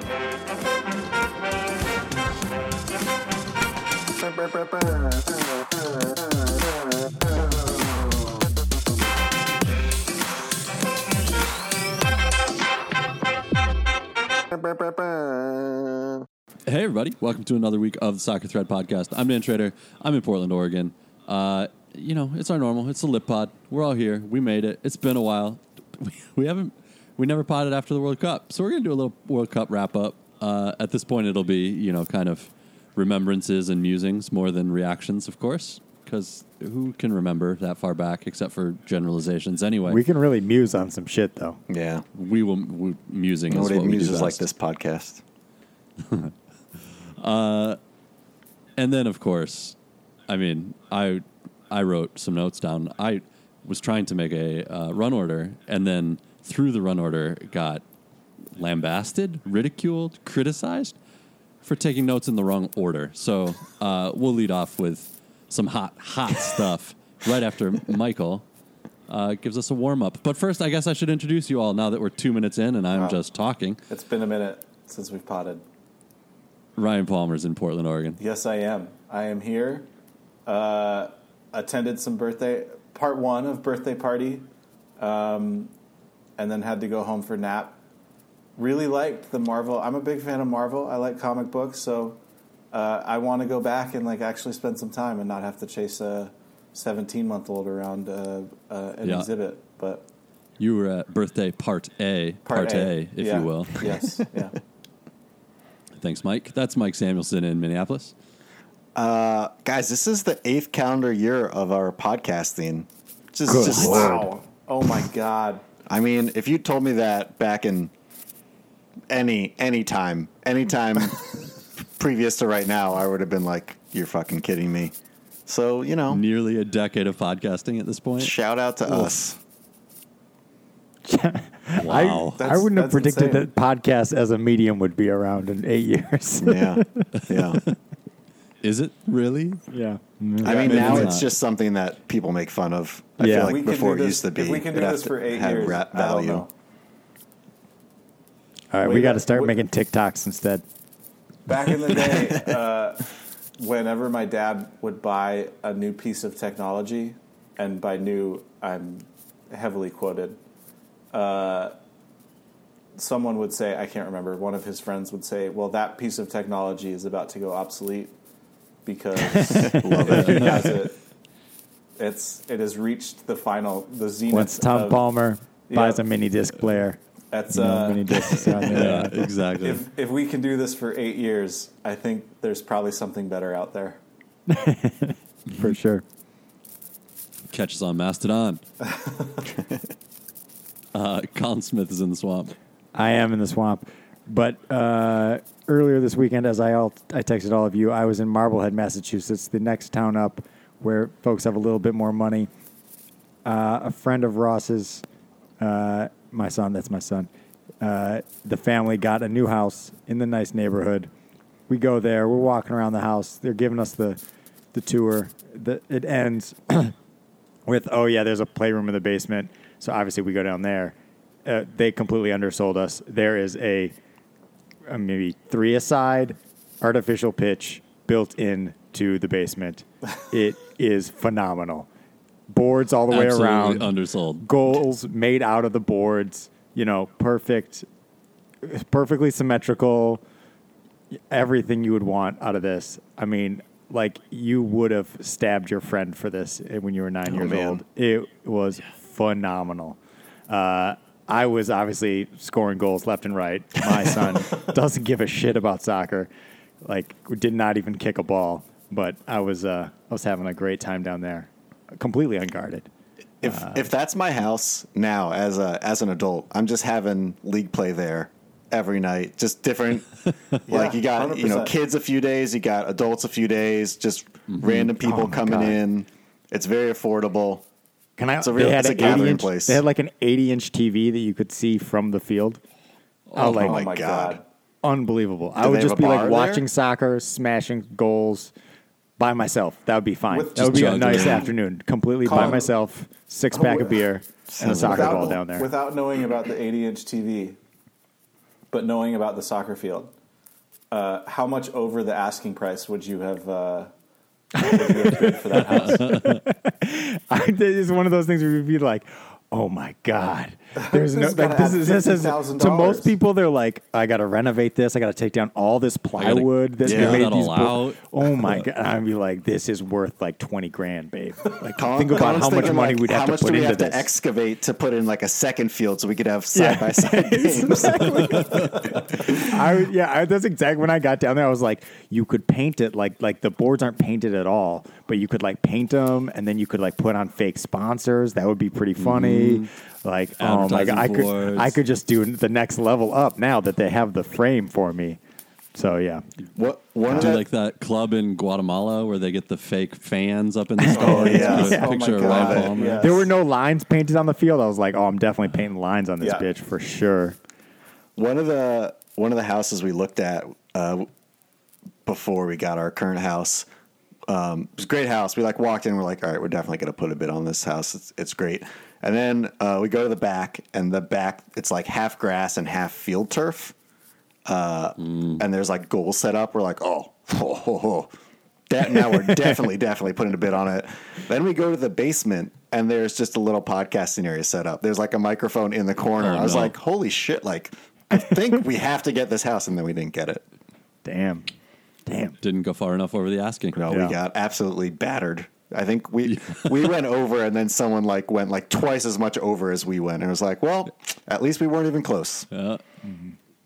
Hey, everybody. Welcome to another week of the Soccer Thread Podcast. I'm Dan Trader. I'm in Portland, Oregon. Uh, you know, it's our normal. It's the lip pod. We're all here. We made it. It's been a while. We, we haven't, we never potted after the World Cup. So we're going to do a little World Cup wrap up. Uh, at this point, it'll be, you know, kind of remembrances and musings more than reactions, of course, because who can remember that far back except for generalizations anyway? We can really muse on some shit though. Yeah. we will, we, musing is Nobody what we do muses like this podcast. And then, of course, I mean, I I wrote some notes down. I was trying to make a uh, run order, and then through the run order, got lambasted, ridiculed, criticized for taking notes in the wrong order. So uh, we'll lead off with some hot, hot stuff right after Michael uh, gives us a warm up. But first, I guess I should introduce you all now that we're two minutes in and I'm Wow. just talking. It's been a minute since we've potted. Ryan Palmer's in Portland, Oregon. Yes, I am. I am here. Uh, attended some birthday, part one of birthday party, um, and then had to go home for nap. Really liked the Marvel. I'm a big fan of Marvel. I like comic books, so uh, I want to go back and like actually spend some time and not have to chase a 17 month old around uh, uh, an Yeah. exhibit. But You were at birthday part A, part, A, if Yeah. you will. Yes. Yeah. Thanks, Mike. That's Mike Samuelson in Minneapolis. Uh, guys, this is the eighth calendar year of our podcasting. Just, Good just Lord. wow. Oh my God. I mean, if you told me that back in any any time, any time previous to right now, I would have been like, "You're fucking kidding me." So you know, Nearly a decade of podcasting at this point. shout out to us. Wow. I, I wouldn't have predicted insane. that podcast as a medium would be around in eight years. Yeah, yeah. Is it really? yeah. I mean, now it's it's just something that people make fun of. I Yeah. feel We like can before do it this- used to be. If we can do it'd this have for to eight have years, ra- I don't value. know. All right, we Wait, got to start what- making TikToks instead. Back in the day, uh, whenever my dad would buy a new piece of technology, and by new, I'm heavily quoted, uh, someone would say, I can't remember, one of his friends would say, Well, that piece of technology is about to go obsolete because he has it. It's, it has reached the final, the zenith. Once Tom of, Palmer buys yeah. a mini disc player, That's, you know, uh, mini discs on Yeah, exactly. if, if we can do this for eight years, I think there's probably something better out there. for sure. Catch us on Mastodon. uh, Colin Smith is in the swamp. I am in the swamp. But uh, earlier this weekend, as I all I texted all of you, I was in Marblehead, Massachusetts, the next town up, where folks have a little bit more money. Uh, a friend of Ross's, uh, my son, that's my son. Uh, the family got a new house in the nice neighborhood. We go there. We're walking around the house. They're giving us the the tour. The, it ends with, oh yeah, there's a playroom in the basement. So obviously we go down there. Uh, they completely undersold us. There is a, a maybe three aside artificial pitch built in to the basement. it is phenomenal. Boards all the way Absolutely around. undersold. goals made out of the boards. You know, perfect, perfectly symmetrical. Everything you would want out of this. I mean, like you would have stabbed your friend for this when you were nine Oh, years man. old. It was phenomenal. Uh, I was obviously scoring goals left and right. My son doesn't give a shit about soccer. Like, did not even kick a ball. But I was, uh, I was having a great time down there, completely unguarded. If Uh, if that's my house now as a as an adult, I'm just having league play there every night. Just different. like you got you know kids a few days, you got adults a few days, just Mm-hmm. random people Oh coming God. in. It's very affordable. Can I? It's a real- they had it's a an 80 gathering inch, place. They had like an 80 inch TV that you could see from the field. Oh, like Oh my my God. god. unbelievable! I would just be bar like there? watching soccer, smashing goals by myself. That would be fine. With that would be a nice juggling. afternoon, completely by Colin- myself. Six pack of beer and a soccer Without, ball down there. without knowing about the 80 inch TV, but knowing about the soccer field, uh, how much over the asking price would you have? Uh, for that house? I, this one of those things where you'd be like, "Oh my god!" There's no This has like gotta this is this is to most people. They're like, "I got to renovate this. I got to take down all this plywood that Yeah. they made these." bo- out. oh my god! I'd be like, "This is worth like twenty grand, babe." Like, Colin- think about Colin's how much money like, we'd have how to much put do we into have this. to excavate to put in like a second field so we could have side by side games. I yeah, I, that's exactly when I got down there. I was like, you could paint it like like the boards aren't painted at all, but you could like paint them, and then you could like put on fake sponsors. That would be pretty funny. Mm-hmm. Like, oh my god, I could boards. I could just do the next level up now that they have the frame for me. So yeah, What one of Do the, like that club in Guatemala where they get the fake fans up in the stands. yeah. with a Oh my picture of God, Ryan Palmer. yeah. there were no lines painted on the field. I was like, oh, I'm definitely painting lines on this Yeah. bitch for sure. one of the one of the houses we looked at uh, before we got our current house um, it was a great house. We like walked in. We're like, all right, we're definitely going to put a bid on this house. It's it's great. And then uh, we go to the back, and the back it's like half grass and half field turf. Uh, And there's like goals set up. We're like, oh, ho, ho, ho. That, now we're definitely definitely putting a bid on it. Then we go to the basement, and there's just a little podcasting area set up. There's like a microphone in the corner. Oh, I was no. like, holy shit! Like, I think we have to get this house, and then we didn't get it. Damn, damn. Didn't go far enough over the asking. No, Yeah. we got absolutely battered. I think we we went over, and then someone like went like twice as much over as we went, and it was like, well, at least we weren't even close. Yeah.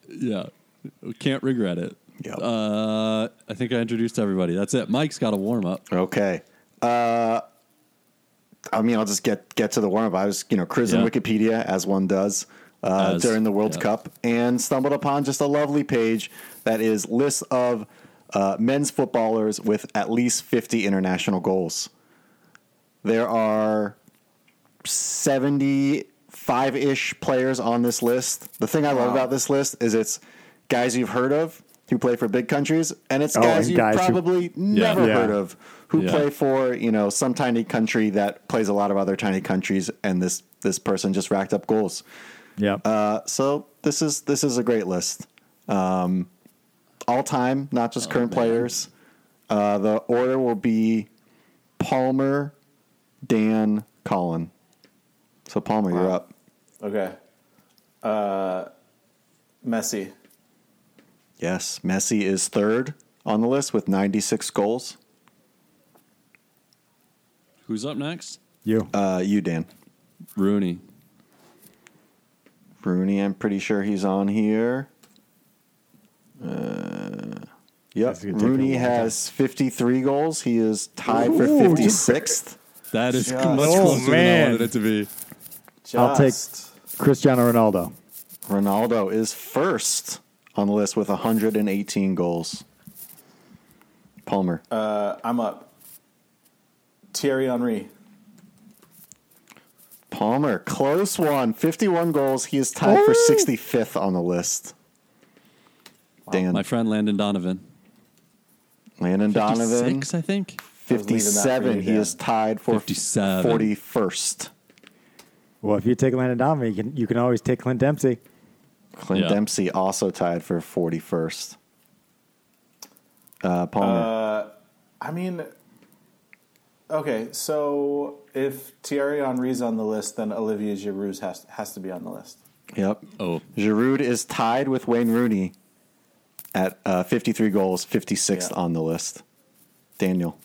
Yeah. Can't regret it. Yep. Uh, I think I introduced everybody. That's it. Mike's got a warm up. Okay. Uh, I mean, I'll just get get to the warm up. I was you know cruising Yeah. Wikipedia as one does uh, As- during the World yeah. Cup, and stumbled upon just a lovely page that is lists of uh, men's footballers with at least fifty international goals. There are seventy-five ish players on this list. The thing I love Wow. about this list is it's guys you've heard of who play for big countries, and it's Oh, guys you've guys who- probably never Yeah. heard of who Yeah. play for you know some tiny country that plays a lot of other tiny countries, and this this person just racked up goals. Yeah. Uh, so this is this is a great list, um, all time, not just current Oh, man. players. Uh, the order will be Palmer, Dan, Colin. So Palmer, you're up. Okay. Uh, Messi. Yes, Messi is third on the list with 96 goals. Who's up next? you. Uh, you, Dan. Rooney. Rooney, I'm pretty sure he's on here. Uh, yep, That's gonna take a Rooney has 53 goals. He is tied for Ooh, just- 56th. That is Just- much Oh, closer than I wanted it to be. I'll take- Cristiano Ronaldo. Ronaldo is first on the list with 118 goals. Palmer. Uh, I'm up. Thierry Henry. Palmer, close one. 51 goals. He is tied for 65th on the list. Dan. My friend Landon Donovan. Landon Donovan, 56, I think. I was leaving that for 57. you, He is tied for 57. 41st. Well, if you take Landon Donovan, you can you can always take Clint Dempsey. Clint Yeah. Dempsey also tied for 41st. Uh, Palmer. I mean, okay, so if Thierry Henry's on the list, then Olivier Giroud has has to be on the list. yep. Oh, Giroud is tied with Wayne Rooney at uh, 53 goals, 56th Yeah. on the list. Daniel.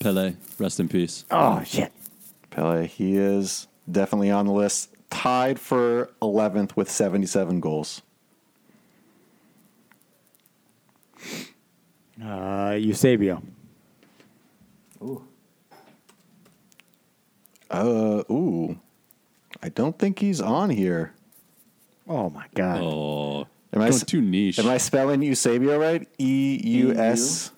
Pele. Rest in peace. Oh shit. Pele, he is definitely on the list. Tied for 11th with 77 goals. Uh, Eusebio. Ooh. Uh, ooh. I don't think he's on here. Oh my god. Oh, Am I going s- too niche. Am I spelling Eusebio right? E U S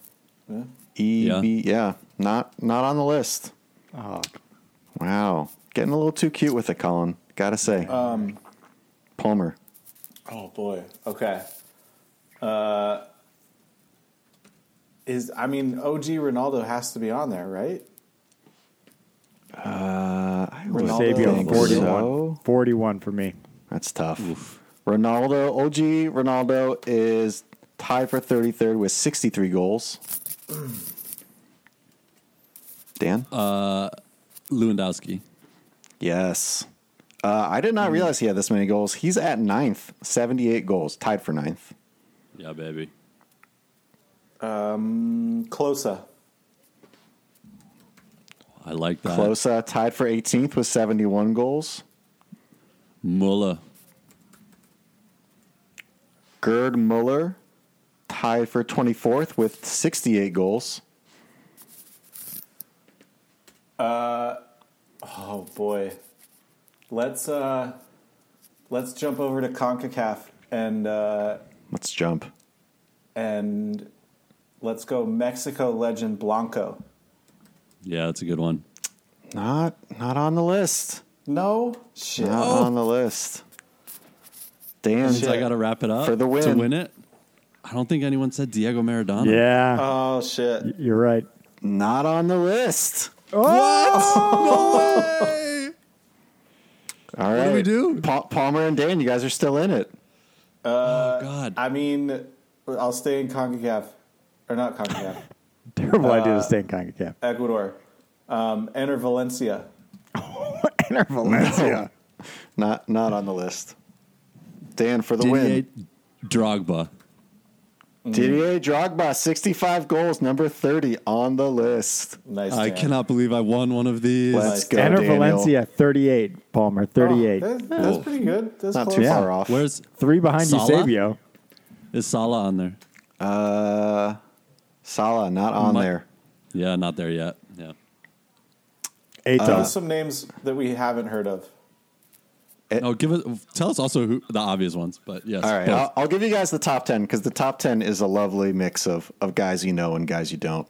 Yeah. E B. Yeah, not not on the list. Oh, Wow, getting a little too cute with it, Colin. Gotta say. Um, Palmer. Oh boy. Okay. Uh, is I mean OG Ronaldo has to be on there, right? Uh, I Ronaldo Eusebio, think 41. so. 41 for me. That's tough. Ronaldo, OG Ronaldo is tied for 33rd with 63 goals. Dan? Lewandowski. yes. Uh, I did not realize he had this many goals. He's at ninth, 78 goals, tied for ninth. Yeah, baby. Um, Klose. I like that. Klose tied for 18th with 71 goals. Muller. Gerd Muller tied for 24th with 68 goals. Uh, Oh boy. Let's uh let's jump over to CONCACAF and uh Let's jump. and let's go Mexico legend Blanco. Yeah, that's a good one. Not not on the list. No? Shit. Not on the list. Dan, So I got to wrap it up For the win. to win. win it. I don't think anyone said Diego Maradona. Yeah, Oh shit. you're right. not on the list. What? No way! All right. What do we do? Pa- Palmer and Dan, you guys are still in it. oh God. I mean I'll stay in CONCACAF. Or not CONCACAF. Terrible idea to stay in CONCACAF. Ecuador. Um, Enner Valencia. Enner Valencia. Not not on the list. Dan for the Didier win. Drogba. Didier Drogba, 65 goals, number 30 on the list. Nice. I Dan. cannot believe I won one of these. Let's go, Enner Daniel. Valencia, 38. Palmer, 38. Oh, that- that's pretty good. That's Not close. too Yeah. far off. Where's Three behind Salah? Eusebio. is Salah on there? Uh, Salah, not on Mi- there. Yeah, not there yet. Yeah. Eight Give us some names that we haven't heard of. Oh, give it. Tell us also who the obvious ones, but yes. All right. I'll, I'll give you guys the top 10 because the top 10 is a lovely mix of, of guys you know and guys you don't.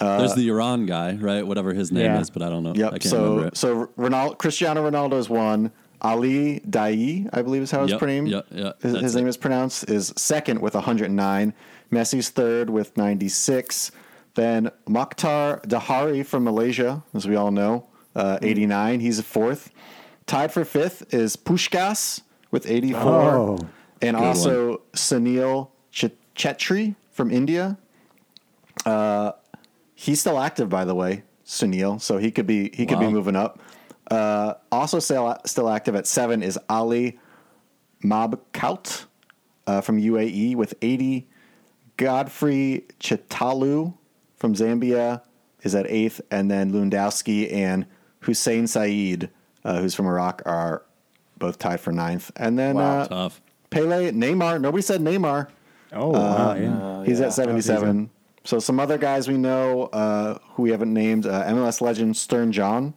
There's the Iran guy, right? Whatever his name Yeah. is, but I don't know. I Yep. can't So remember it. so Ronaldo, Cristiano Ronaldo is one. Ali Daei, I believe is how it's Yep, named. yep, yep, His, his name is pronounced. Is second with 109. Messi's third with 96. Then Mokhtar Dahari from Malaysia, as we all know, uh, Hmm. 89. He's fourth. Tied for fifth is Puskas with 84. Oh, and good also Sunil Ch- Chhetri from India. Uh, he's still active, by the way, Sunil. So he could be he could be moving up. Uh, also still still active at seven is Ali Mabkhout uh, from UAE with 80. Godfrey Chitalu from Zambia is at eighth, and then Lewandowski and Hussein Saeed, uh, who's from Iraq, are both tied for ninth. And then Wow. uh, Tough. Pele, Neymar. Nobody said Neymar. oh, wow, yeah. He's yeah. at 77. So some other guys we know uh, who we haven't named: uh, MLS legend Stern John,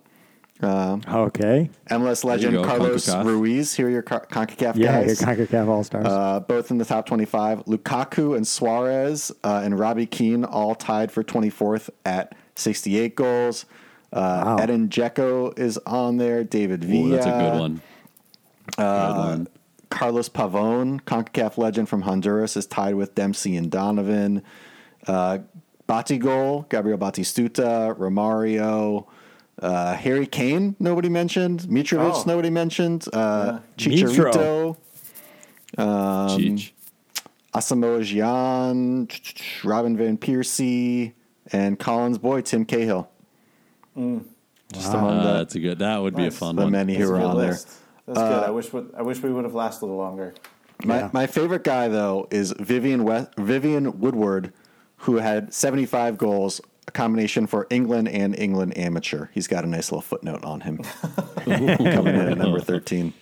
Okay. MLS legend go, Carlos CONCACAF. Ruiz. Here are your Car- Concacaf Yeah, your guys. CONCACAF All Stars. uh, both in the top 25. Lukaku and Suarez uh, and Robbie Keane all tied for 24th at 68 goals. Uh, Wow. Edin Dzeko is on there. David Villa. Ooh, that's a good one. Uh, good one. Carlos Pavon, CONCACAF legend from Honduras, is tied with Dempsey and Donovan. Uh, Batigol, Gabriel Batistuta, Romario, uh, Harry Kane, nobody mentioned. Mitrovic, Oh. nobody mentioned. Uh, Yeah. Chicharito, um, Cheech. Asamoah Gyan, Robin Van Persie, and Collins boy, Tim Cahill. Just Wow. among Uh, that's a good. That would be a Nice. fun the one. many That's who a are good on there. list. That's good. I wish would, I wish we would have lasted a little longer. My, Yeah. my favorite guy though is Vivian West, Vivian Woodward, who had 75 goals, a combination for England and England amateur. He's got a nice little footnote on him, coming in at number 13.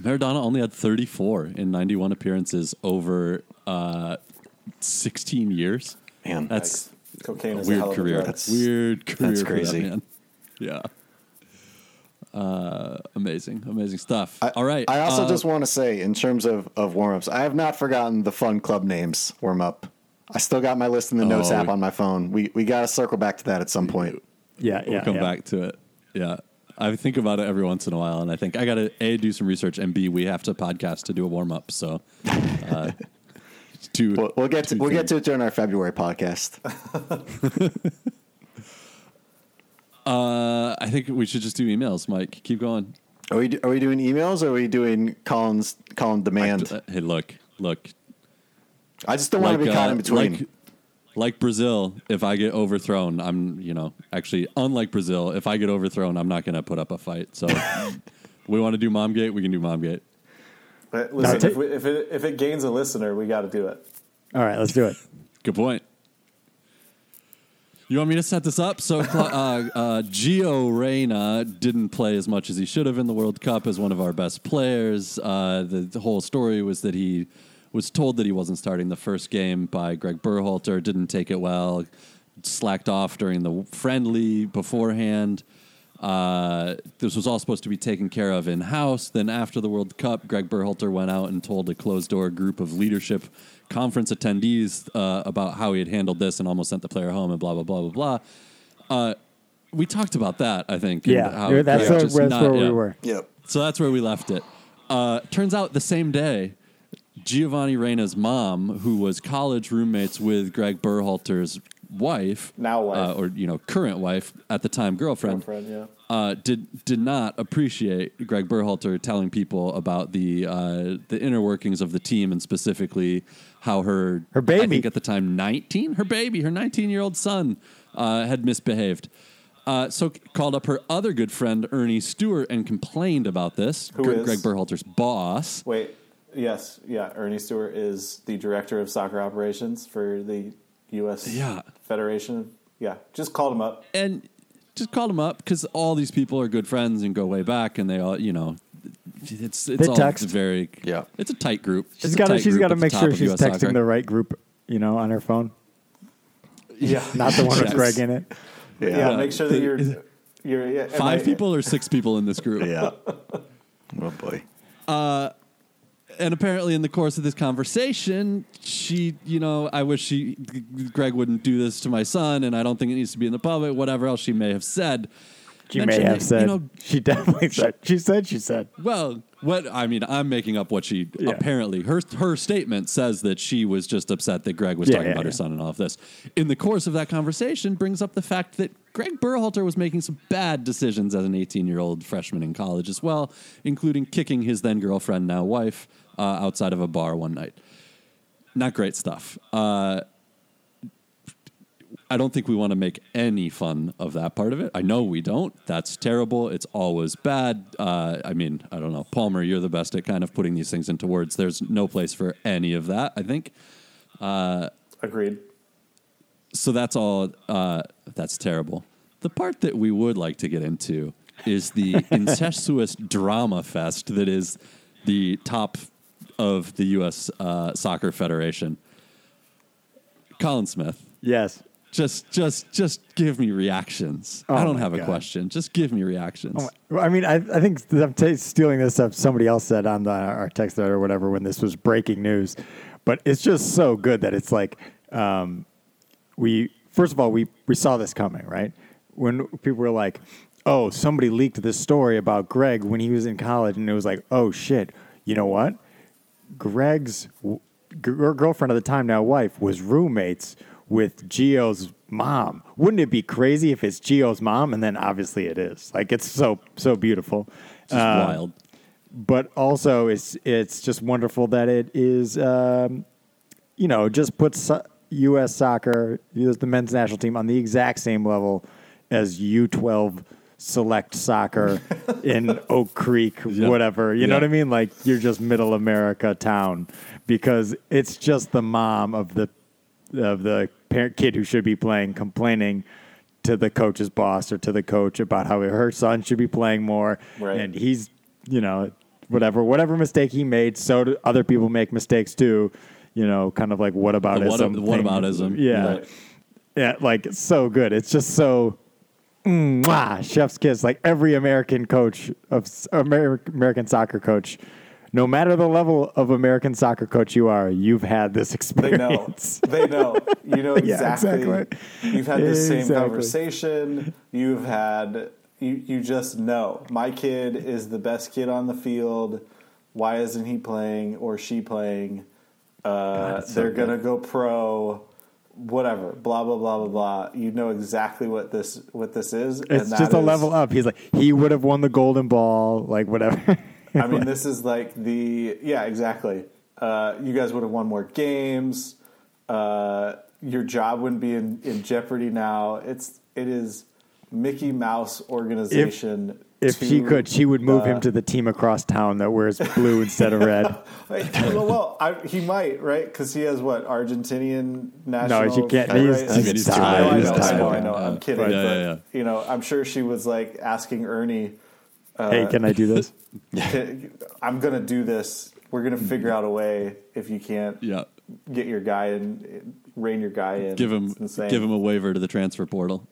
Maradona only had 34 in 91 appearances over uh, 16 years. Man, That's Cocaine a is weird a hell of career. a drug. That's- weird career. that's for that crazy. man. Yeah. Uh, amazing, amazing stuff. I, All right. I also uh, just want to say, in terms of, of warm ups, I have not forgotten the fun club names warm up. I still got my list in the notes Oh. app on my phone. We we got to circle back to that at some point. yeah, yeah. we'll come yeah. back to it. Yeah. I think about it every once in a while, and I think I got to a do some research, and b we have to podcast to do a warm up. So, uh, We'll, we'll get to, we'll get to it during our February podcast. Uh, I think we should just do emails, Mike. Keep going. Are we are we doing emails or are we doing Colin's Colin demand? Uh, hey, look, look. I just don't want to be caught uh, in between. Like, like Brazil, if I get overthrown, I'm you know actually unlike Brazil. If I get overthrown, I'm not going to put up a fight. So we want to do Momgate, we can do mom gate. But listen, ta- if, we, if it if it gains a listener, we got to do it. All right, let's do it. Good point. You want me to set this up? So, Cla- uh, uh, Gio Reyna didn't play as much as he should have in the World Cup as one of our best players. Uh, the, the whole story was that he was told that he wasn't starting the first game by Greg Berhalter, didn't take it well, slacked off during the friendly beforehand. Uh, this was all supposed to be taken care of in house. Then, after the World Cup, Greg Berhalter went out and told a closed door group of leadership conference attendees uh, about how he had handled this and almost sent the player home and blah, blah, blah, blah, blah. Uh, we talked about that, I think. Yeah, how that's, where, that's not- where we yeah. were. yep. So that's where we left it. Uh, turns out the same day, Giovanni Reyna's mom, who was college roommates with Greg Berhalter's wife, Now wife. uh, or you know current wife at the time girlfriend, Girlfriend, yeah. uh, did did not appreciate Greg Berhalter telling people about the uh, the inner workings of the team and specifically how her Her baby. I think at the time nineteen her baby her nineteen year old son uh, had misbehaved. Uh, so called up her other good friend Ernie Stewart and complained about this. Who Gre- is? Greg Berhalter's boss. Wait, yes, yeah. Ernie Stewart is the director of soccer operations for the U.S. Yeah. Federation. Yeah, just called him up. and just called him up because all these people are good friends and go way back, and they all, you know, it's it's They all text. very Yeah. It's a tight group. She's got to tight she's group got to make sure she's US texting soccer. the right group, you know, on her phone, Yeah, not the one with Yes. Greg in it. yeah. Yeah. make sure that you're you're yeah, am Five I- people or six people in this group. Yeah. oh boy. Uh, And apparently, in the course of this conversation, she, you know, I wish she, Greg wouldn't do this to my son, and I don't think it needs to be in the public. Whatever else she may have said. She may have that, said. you know, she definitely said. She said. She said. Well, what I mean, I'm making up what she Yeah. apparently her her statement says that she was just upset that Greg was Yeah, talking yeah, about her son and all of this. In the course of that conversation, brings up the fact that Greg Berhalter was making some bad decisions as an 18 year old freshman in college as well, including kicking his then girlfriend, now wife, uh, outside of a bar one night. Not great stuff. Uh, I don't think we want to make any fun of that part of it. I know we don't. That's terrible. It's always bad. Uh, I mean, I don't know. Palmer, you're the best at kind of putting these things into words. There's no place for any of that, I think. Agreed. So that's all. Uh, that's terrible. The part that we would like to get into is the incestuous drama fest that is the top of the U.S. Uh, Soccer Federation. Colin Smith. Yes. Just, just, just give me reactions. Oh I don't have a question. Just give me reactions. Oh my- I mean, I, I think I'm t- stealing this stuff somebody else said on the, our text thread or whatever when this was breaking news, but it's just so good that it's like um, we first of all we we saw this coming right when people were like, oh, somebody leaked this story about Greg when he was in college, and it was like, oh shit, you know what? Greg's w- gr- girlfriend at the time, now wife, was roommates with Gio's mom. Wouldn't it be crazy if it's Gio's mom? And then obviously it is. Like it's so so beautiful. Just Uh, wild. But also it's it's just wonderful that it is um, you know, just puts US soccer, US the men's national team on the exact same level as U12 select soccer in Oak Creek, Yeah. whatever. You know what I mean? Like you're just middle America town because it's just the mom of the of the parent kid who should be playing complaining to the coach's boss or to the coach about how her son should be playing more Right. and he's you know whatever whatever mistake he made so do other people make mistakes too you know kind of like what about what- the whataboutism. yeah Right. yeah like so good it's just so mwah, chef's kiss like every american coach of Amer- american soccer coach no matter the level of american soccer coach you are you've had this experience. They know. They know. You know Yeah, exactly. exactly. You've had the same conversation. You've had. You you just know. My kid is the best kid on the field. Why isn't he playing or she playing? Uh, God, they're good. gonna go pro. Whatever, blah blah blah blah blah. You know exactly what this what this is. and It's just a is- level up. He's like, he would have won the golden ball, like whatever. I mean, this is like the yeah, exactly. Uh, you guys would have won more games. Uh, your job wouldn't be in, in jeopardy now. It's it is Mickey Mouse organization. If she could, she would move him uh, to the team across town that wears blue instead of red. Well, well I, he might right because he has what Argentinian national. she can't- right? he's- I mean, he's I know, tied. He's tied. I know. I'm kidding, Right. Yeah, but yeah, yeah. you know, I'm sure she was like asking Ernie. hey, can I do this? "Can- I'm gonna do this. We're gonna figure out a way if you can't Yeah. get your guy and rein your guy in. Give him give him a waiver to the transfer portal.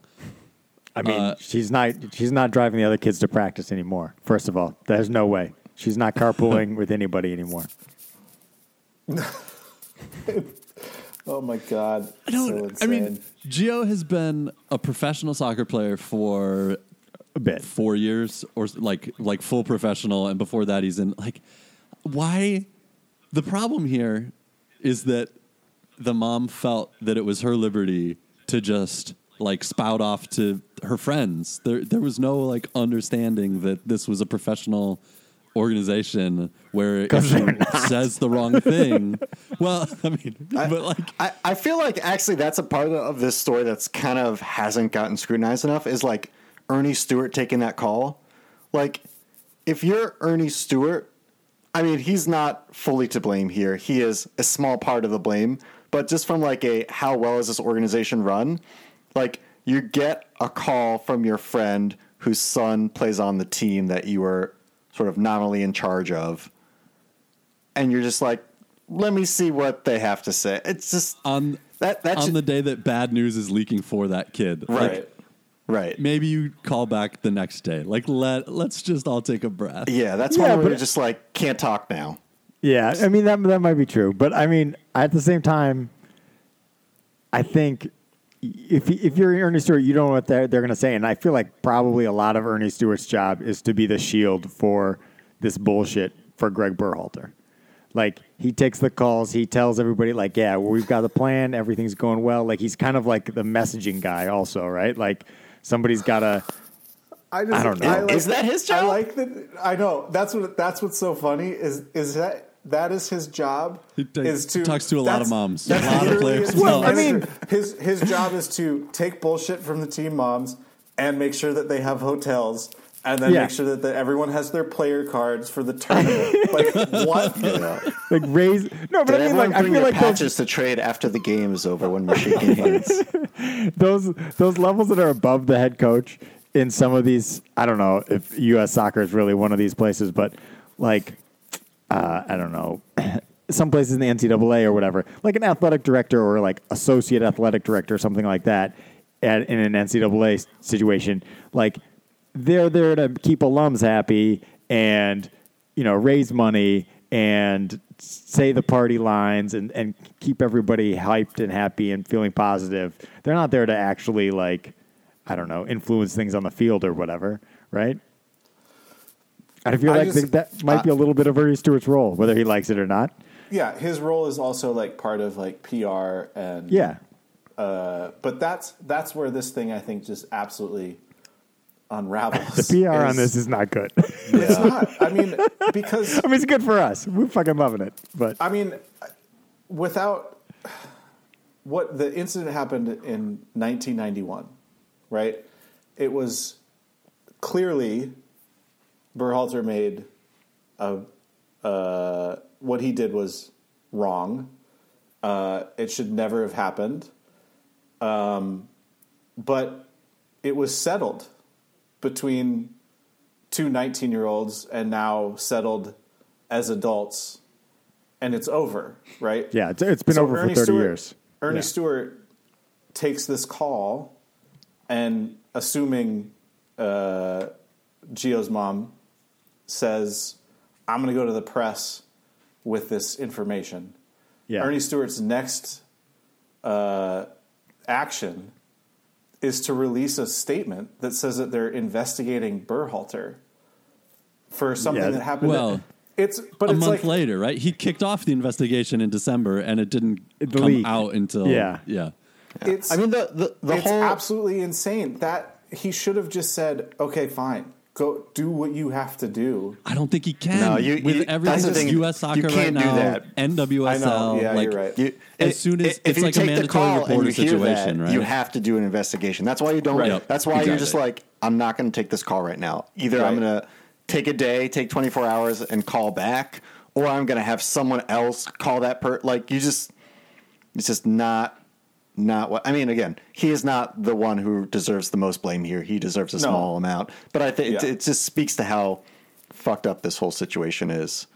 I mean, Uh, she's not she's not driving the other kids to practice anymore. First of all, there's no way she's not carpooling with anybody anymore. Oh my god! I don't. So I mean, Gio has been a professional soccer player for A bit. four years, or like like full professional, and before that, he's in like. Why? The problem here is that the mom felt that it was her liberty to just like spout off to her friends. There, there was no like understanding that this was a professional organization where if 'Cause she says the wrong thing, well, I mean, but like I, I feel like actually that's a part of this story that's kind of hasn't gotten scrutinized enough is like Ernie Stewart taking that call. Like, if you're Ernie Stewart, I mean, he's not fully to blame here. He is a small part of the blame, but just from like a how well is this organization run? Like, you get a call from your friend whose son plays on the team that you were sort of nominally in charge of, and you're just like, let me see what they have to say. It's just on that that on should- the day that bad news is leaking for that kid. Like, right? right. maybe you call back the next day. Like let let's just all take a breath. Yeah, that's Yeah, one where but- you're just like can't talk now. Yeah, I mean that that might be true, but I mean at the same time, I think if if you're Ernie Stewart, you don't know what they're they're going to say, and I feel like probably a lot of Ernie Stewart's job is to be the shield for this bullshit for Greg Berhalter. Like he takes the calls, he tells everybody like, yeah, well, we've got the plan, everything's going well. Like he's kind of like the messaging guy, also, right? Like somebody's got to. I, just, I don't know. Is that his job? I like that. I know that's what that's what's so funny is is that that is his job. He ta- is to talks to a lot of that's- moms. A lot of players' Well, job. I mean- his his job is to take bullshit from the team moms and make sure that they have hotels. And then Yeah. make sure that the, everyone has their player cards for the tournament. like what? Like raise no, but Did I mean, everyone like I bring feel their like those, patches to trade after the game is over when we're shaking hands? those those levels that are above the head coach in some of these I don't know if US soccer is really one of these places, but like uh, I don't know. Some places in the NCAA or whatever, like an athletic director or like associate athletic director or something like that, at, in an NCAA situation, like they're there to keep alums happy and you know raise money and say the party lines and, and keep everybody hyped and happy and feeling positive. They're not there to actually like I don't know influence things on the field or whatever, right? I feel I like just- that might be a little bit of Ernie Stewart's role, whether he likes it or not. Yeah, his role is also like part of like PR and Yeah, Uh, but that's that's where this thing I think just absolutely unravels. the PR on this is not good. It's not. I mean, because I mean, it's good for us. We're fucking loving it, but I mean, without what the incident happened in 1991, right? It was clearly Berhalter made a uh, what he did was wrong. Uh, it should never have happened. Um, but it was settled between two 19 year olds and now settled as adults and it's over, right? yeah, it's, it's been So over Ernie for thirty Stewart- years. Ernie Yeah. Stewart takes this call and assuming uh, Gio's mom says, I'm going to go to the press with this information. Yeah. Ernie Stewart's next uh, action is to release a statement that says that they're investigating Berhalter for something Yeah. that happened. Well, it's but a it's month like later, right? He kicked off the investigation in December, and it didn't come leak. out until Yeah. yeah. it's I mean the the, the it's whole absolutely insane that he should have just said, "Okay, fine, go do what you have to do." I don't think he can. No, you- with you- everything that's the thing. U.S. You soccer right can't do now, that. NWSL. I know. Yeah, like, you're right. You, As if- soon as- if it's you like a take the mandatory call reporter and you hear situation, that, right? You have to do an investigation. That's why you don't. Right. That's why you're just like, I'm not going to take this call right now. Either I'm going to take a day, take 24 hours, and call back, or I'm going to have someone else call that per. Like you just, it's just not. Not what I mean. Again, he is not the one who deserves the most blame here. He deserves a No. small amount, but I think it, Yeah. it just speaks to how fucked up this whole situation is.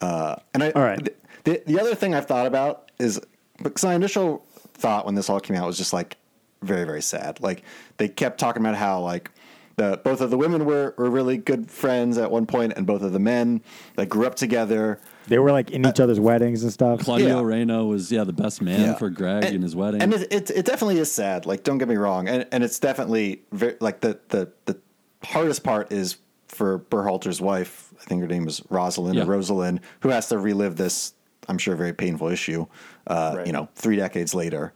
Uh, and I, All right. the, the other thing I've thought about is because my initial thought when this all came out was just like very very sad. Like they kept talking about how like the both of the women were were really good friends at one point, and both of the men like grew up together. They were like in each other's weddings and stuff. Claudio Yeah. Reyna was yeah the best man Yeah. for Greg and, in his wedding. and it, it it definitely is sad. Like don't get me wrong, and and it's definitely very, like the the the hardest part is for Berhalter's wife. I think her name is Rosalind Yeah. or Rosalind, who has to relive this. I'm sure very painful issue. Uh, Right. You know, three decades later.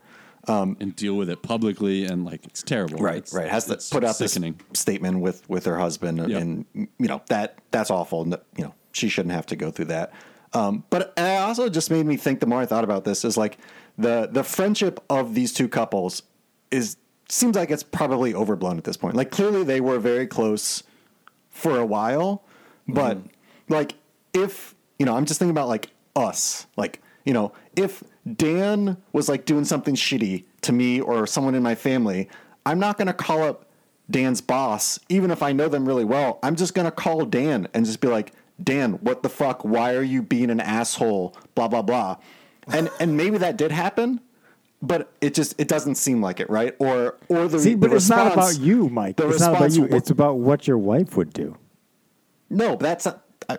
and deal with it publicly and like it's terrible. right It's- right has to put out sickening. this statement with with her husband Yep. and you know that that's awful you know she shouldn't have to go through that um, but it also just made me think the more i thought about this is like the the friendship of these two couples is seems like it's probably overblown at this point. Like clearly they were very close for a while but like if you know i'm just thinking about like us like you know if dan was like doing something shitty to me or someone in my family i'm not going to call up dan's boss even if i know them really well. I'm just going to call dan and just be like dan what the fuck why are you being an asshole blah blah blah and and maybe that did happen but it just it doesn't seem like it right or or the See, but the it's not about you, Mike. the It's not about you. It's about what your wife would do. no, that's not, I,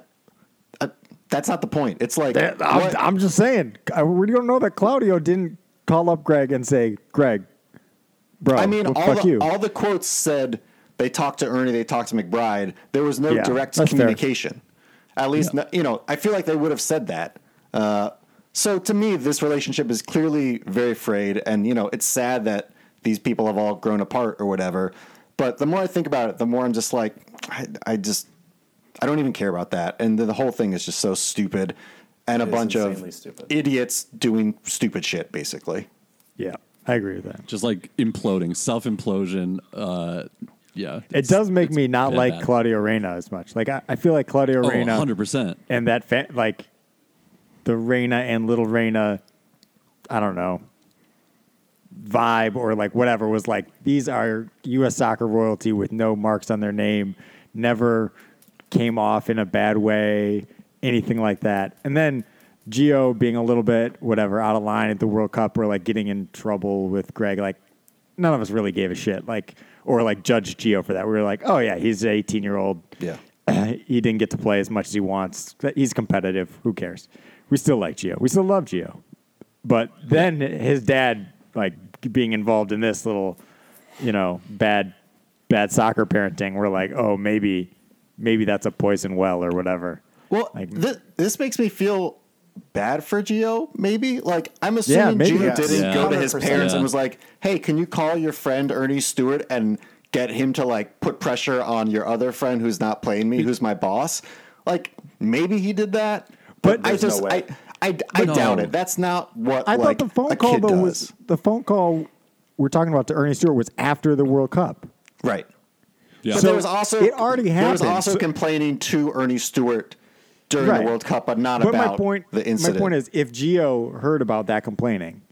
I, that's not the point. It's like That- I'm, I'm just saying. I, we don't know that Claudio didn't call up Greg and say, "Greg, bro, I mean, well, all the, you." all the quotes said they talked to Ernie, they talked to McBride. There was no Yeah, direct communication. fair. Communication. At least, no- you know, I feel like they would have said that. Uh, so to me, this relationship is clearly very frayed, and you know, it's sad that these people have all grown apart or whatever. But the more I think about it, the more I'm just like, I, I just, I don't even care about that, and the, the whole thing is just so stupid, and a bunch of stupid. idiots doing stupid shit, basically. yeah, I agree with that. just like imploding, self implosion. Uh, yeah, It does make me not like bad. Claudio Reyna as much. Like I, I feel like Claudio Oh, Reyna 100 percent. and that fa- like the Reyna and Little Reyna, I don't know, vibe or like whatever was like these are U.S. soccer royalty with no marks on their name, never came off in a bad way, anything like that. And then Gio being a little bit whatever out of line at the World Cup or like getting in trouble with Greg, like none of us really gave a shit, like or like judge Gio for that. We were like, oh yeah, he's an 18 year old Yeah. he didn't get to play as much as he wants. He's competitive. Who cares? We still like Gio. We still love Gio. But then his dad, like being involved in this little, you know, bad, bad soccer parenting. We're like, oh, maybe, maybe that's a poison well or whatever. Well, Like- this, this makes me feel bad for Gio. Maybe like I'm assuming maybe. Gio Yes. didn't Yeah. go to his 100%. parents and was like, "Hey, can you call your friend Ernie Stewart and get him to like put pressure on your other friend who's not playing me, who's my boss?" Like maybe he did that, but, But I There's no just way. I I, I No. doubt it. That's not what I like, thought the phone call though does. was the phone call we're talking about to Ernie Stewart was after the World Cup. right. Yeah. But So there was also it already happened. There was also So- complaining to Ernie Stewart during Right. the World Cup, but not But about my point, the incident. my point is, if Gio heard about that complaining,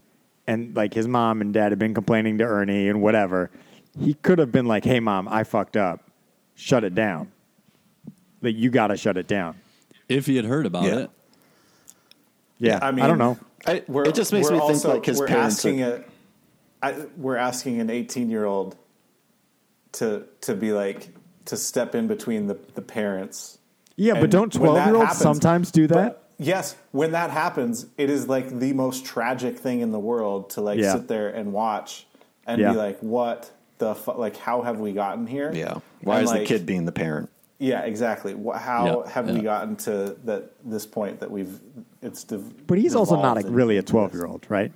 and like his mom and dad had been complaining to Ernie and whatever, he could have been like, "Hey, mom, I fucked up. Shut it down. Like you got to shut it down." If he had heard about Yeah. it, Yeah, I I, mean, I don't know. I, We're, it just makes we're me think also- like his we're parents. asking are- a, I, we're asking an 18 year old to to be like to step in between the, the parents. Yeah, but don't twelve year olds sometimes do that? But yes, when that happens, it is like the most tragic thing in the world to like Yeah. sit there and watch and Yeah. be like, "What the fu- like? How have we gotten here?" yeah. Why And, is the kid being the parent? Yeah, exactly. How Yeah, have we gotten to that this point that we've it's. Dev- But he's also not devolved like really a 12 year old, right?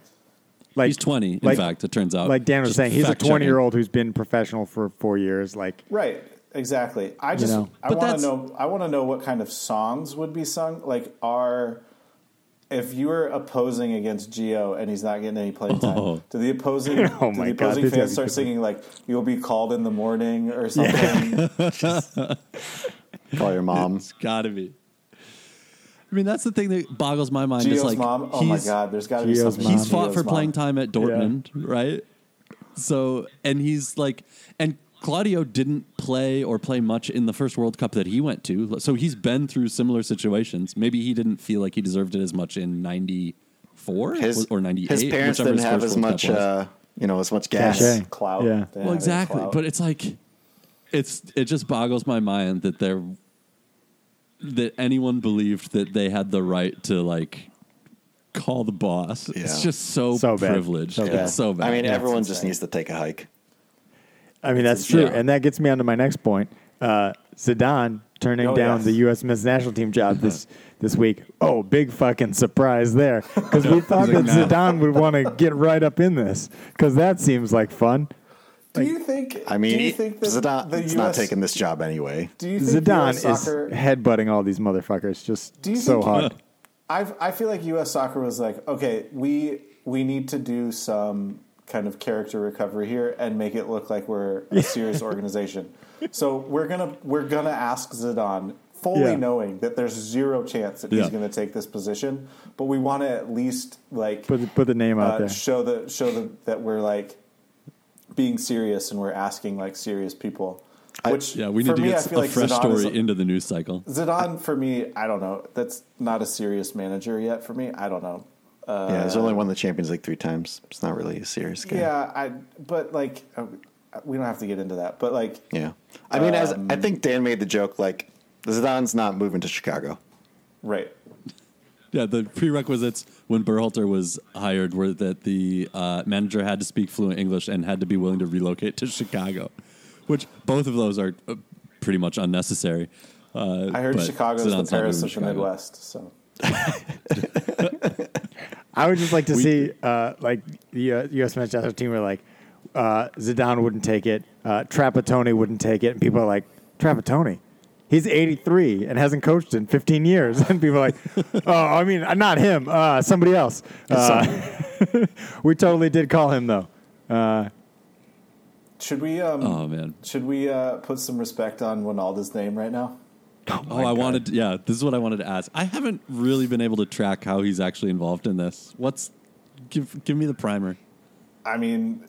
like He's 20, in like- fact, it turns out. Like Dan was saying, he's a 20 year old who's been professional for four years. Like, Right. Exactly. I just know. I want to know I want to know what kind of songs would be sung. Like are if you were opposing against Gio and he's not getting any playing time, Oh. do the opposing Oh do my the opposing this fans start singing like "You'll be called in the morning" or something? Call your mom. It's gotta be. I mean, that's the thing that boggles my mind. Gio's is like, mom. Oh my he's- God, there's got to be Gio's something. He's fought Gio's for mom. playing time at Dortmund, right? So, and he's like, and Claudio didn't play or play much in the first World Cup that he went to. So he's been through similar situations. Maybe he didn't feel like he deserved it as much in '94 His or '98. His parents whichever didn't his have as World much, Cup uh, you know, as much gas. Cachet. clout. Yeah. Well, exactly. clout. But it's like, it's it just boggles my mind that they're that anyone believed that they had the right to like call the boss. Yeah. It's just so, So bad. privileged. So it's bad. so bad. I mean, Yeah, everyone it's just insane. needs to take a hike. I mean, that's true. Yeah. And that gets me on to my next point. Uh, Zidane turning Oh, down yes. the U.S. men's national team job this this week. Oh, big fucking surprise there. Because we thought He's that like, "Nah." Zidane would want to get right up in this. Because that seems like fun. do you think? I mean, do you think that Zidane, the it's US, not taking this job anyway. Do you think Zidane US is headbutting all these motherfuckers just Do you so think- hard. I I feel like U.S. soccer was like, okay, we we need to do some kind of character recovery here and make it look like we're a serious organization. So we're gonna we're gonna ask Zidane, fully Yeah. knowing that there's zero chance that Yeah. he's going to take this position, but we want to at least like Put the, put the name out uh, there. show the show the, that we're like being serious and we're asking like serious people. Which yeah, we need to me, get a like fresh Zidane story is, into the news cycle. Zidane for me, I don't know. That's not a serious manager yet for me. I don't know. Yeah, he's only won the Champions League three times. It's not really a serious game. Yeah, I. But like, uh, we don't have to get into that. But like, Yeah. I mean, as Um, I think Dan made the joke, like Zidane's not moving to Chicago. right? Yeah, the prerequisites when Berhalter was hired were that the uh, manager had to speak fluent English and had to be willing to relocate to Chicago, which both of those are uh, pretty much unnecessary. Uh, I heard Chicago's the Zidane's not Paris of to the Midwest. So I would just like to see uh, like the uh, U.S. men's national team were like uh, Zidane wouldn't take it, uh, Trapattoni wouldn't take it, and people are like Trapattoni. He's 83 and hasn't coached in 15 years, and people are like, "Oh, I mean, not him, uh, somebody else." Uh, we totally did call him though. Uh, should we? Um, Oh man! Should we uh, put some respect on Wynalda's name right now? Oh, I wanted. Yeah, this is what I wanted to ask. I haven't really been able to track how he's actually involved in this. What's give give me the primer? I mean,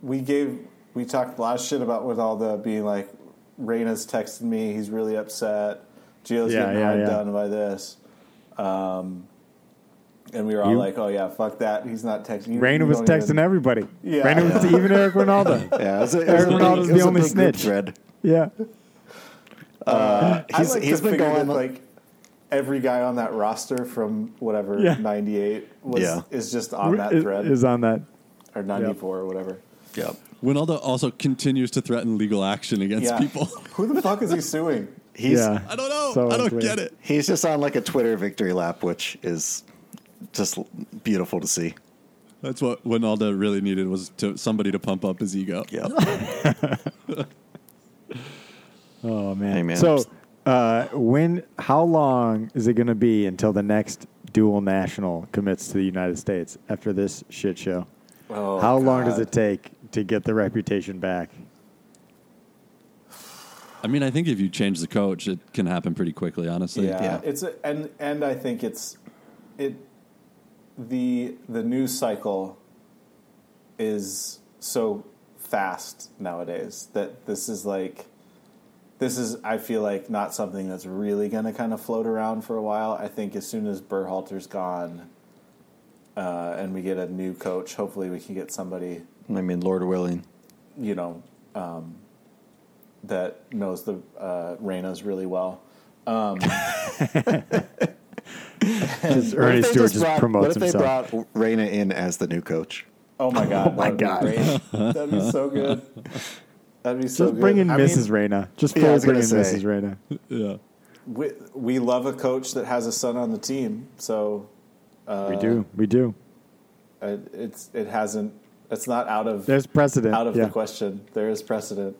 we gave we talked a lot of shit about with all the being like, Reyna's texted me, he's really upset. Gio's Yeah, getting yeah, hard yeah. done by this. Um, and we were all You- like, "Oh yeah, fuck that. He's not texting." you- Reyna was texting even- everybody. Yeah. Reyna was even Eric Wynalda. Yeah, it was a, it was Eric a big- Wynalda's it was the only snitch. thread. Yeah. I'd uh, He's- like he's to been going- that, like every guy on that roster from whatever Yeah. '98 was Yeah. is just on that thread is on that. or '94 or whatever. Yep. Wynalda also continues to threaten legal action against Yeah. people. Who the fuck is he suing? He's yeah. I don't know. So I don't unclear. get it. he's just on like a Twitter victory lap, which is just beautiful to see. That's what Wynalda really needed was to somebody to pump up his ego. Yep. Oh man. Hey, man. So, uh, when? How long is it going to be until the next dual national commits to the United States after this shit show? Oh, how long does it take to get the reputation back? I mean, I think if you change the coach, it can happen pretty quickly. Honestly. Yeah, Yeah. it's a, and and I think it's it the the news cycle is so fast nowadays that this is like this is I feel like not something that's really going to kind of float around for a while. I think as soon as Berhalter's gone uh, and we get a new coach, hopefully we can get somebody I mean, Lord willing. you know um, that knows the uh, Reyna's really well. Just Ernie Stewart just, brought- promotes What if himself. they brought Reina in as the new coach? Oh my god! my that'd be God. that'd be so good. That'd be so Just good. bring in I mean, Mrs. Reyna. Just Yeah, I fully was bring in say. Mrs. Reyna. Yeah. we, we love a coach that has a son on the team. So we do. We do. Uh, it's it hasn't. It's not out of There's precedent. out of yeah. the question. There is precedent.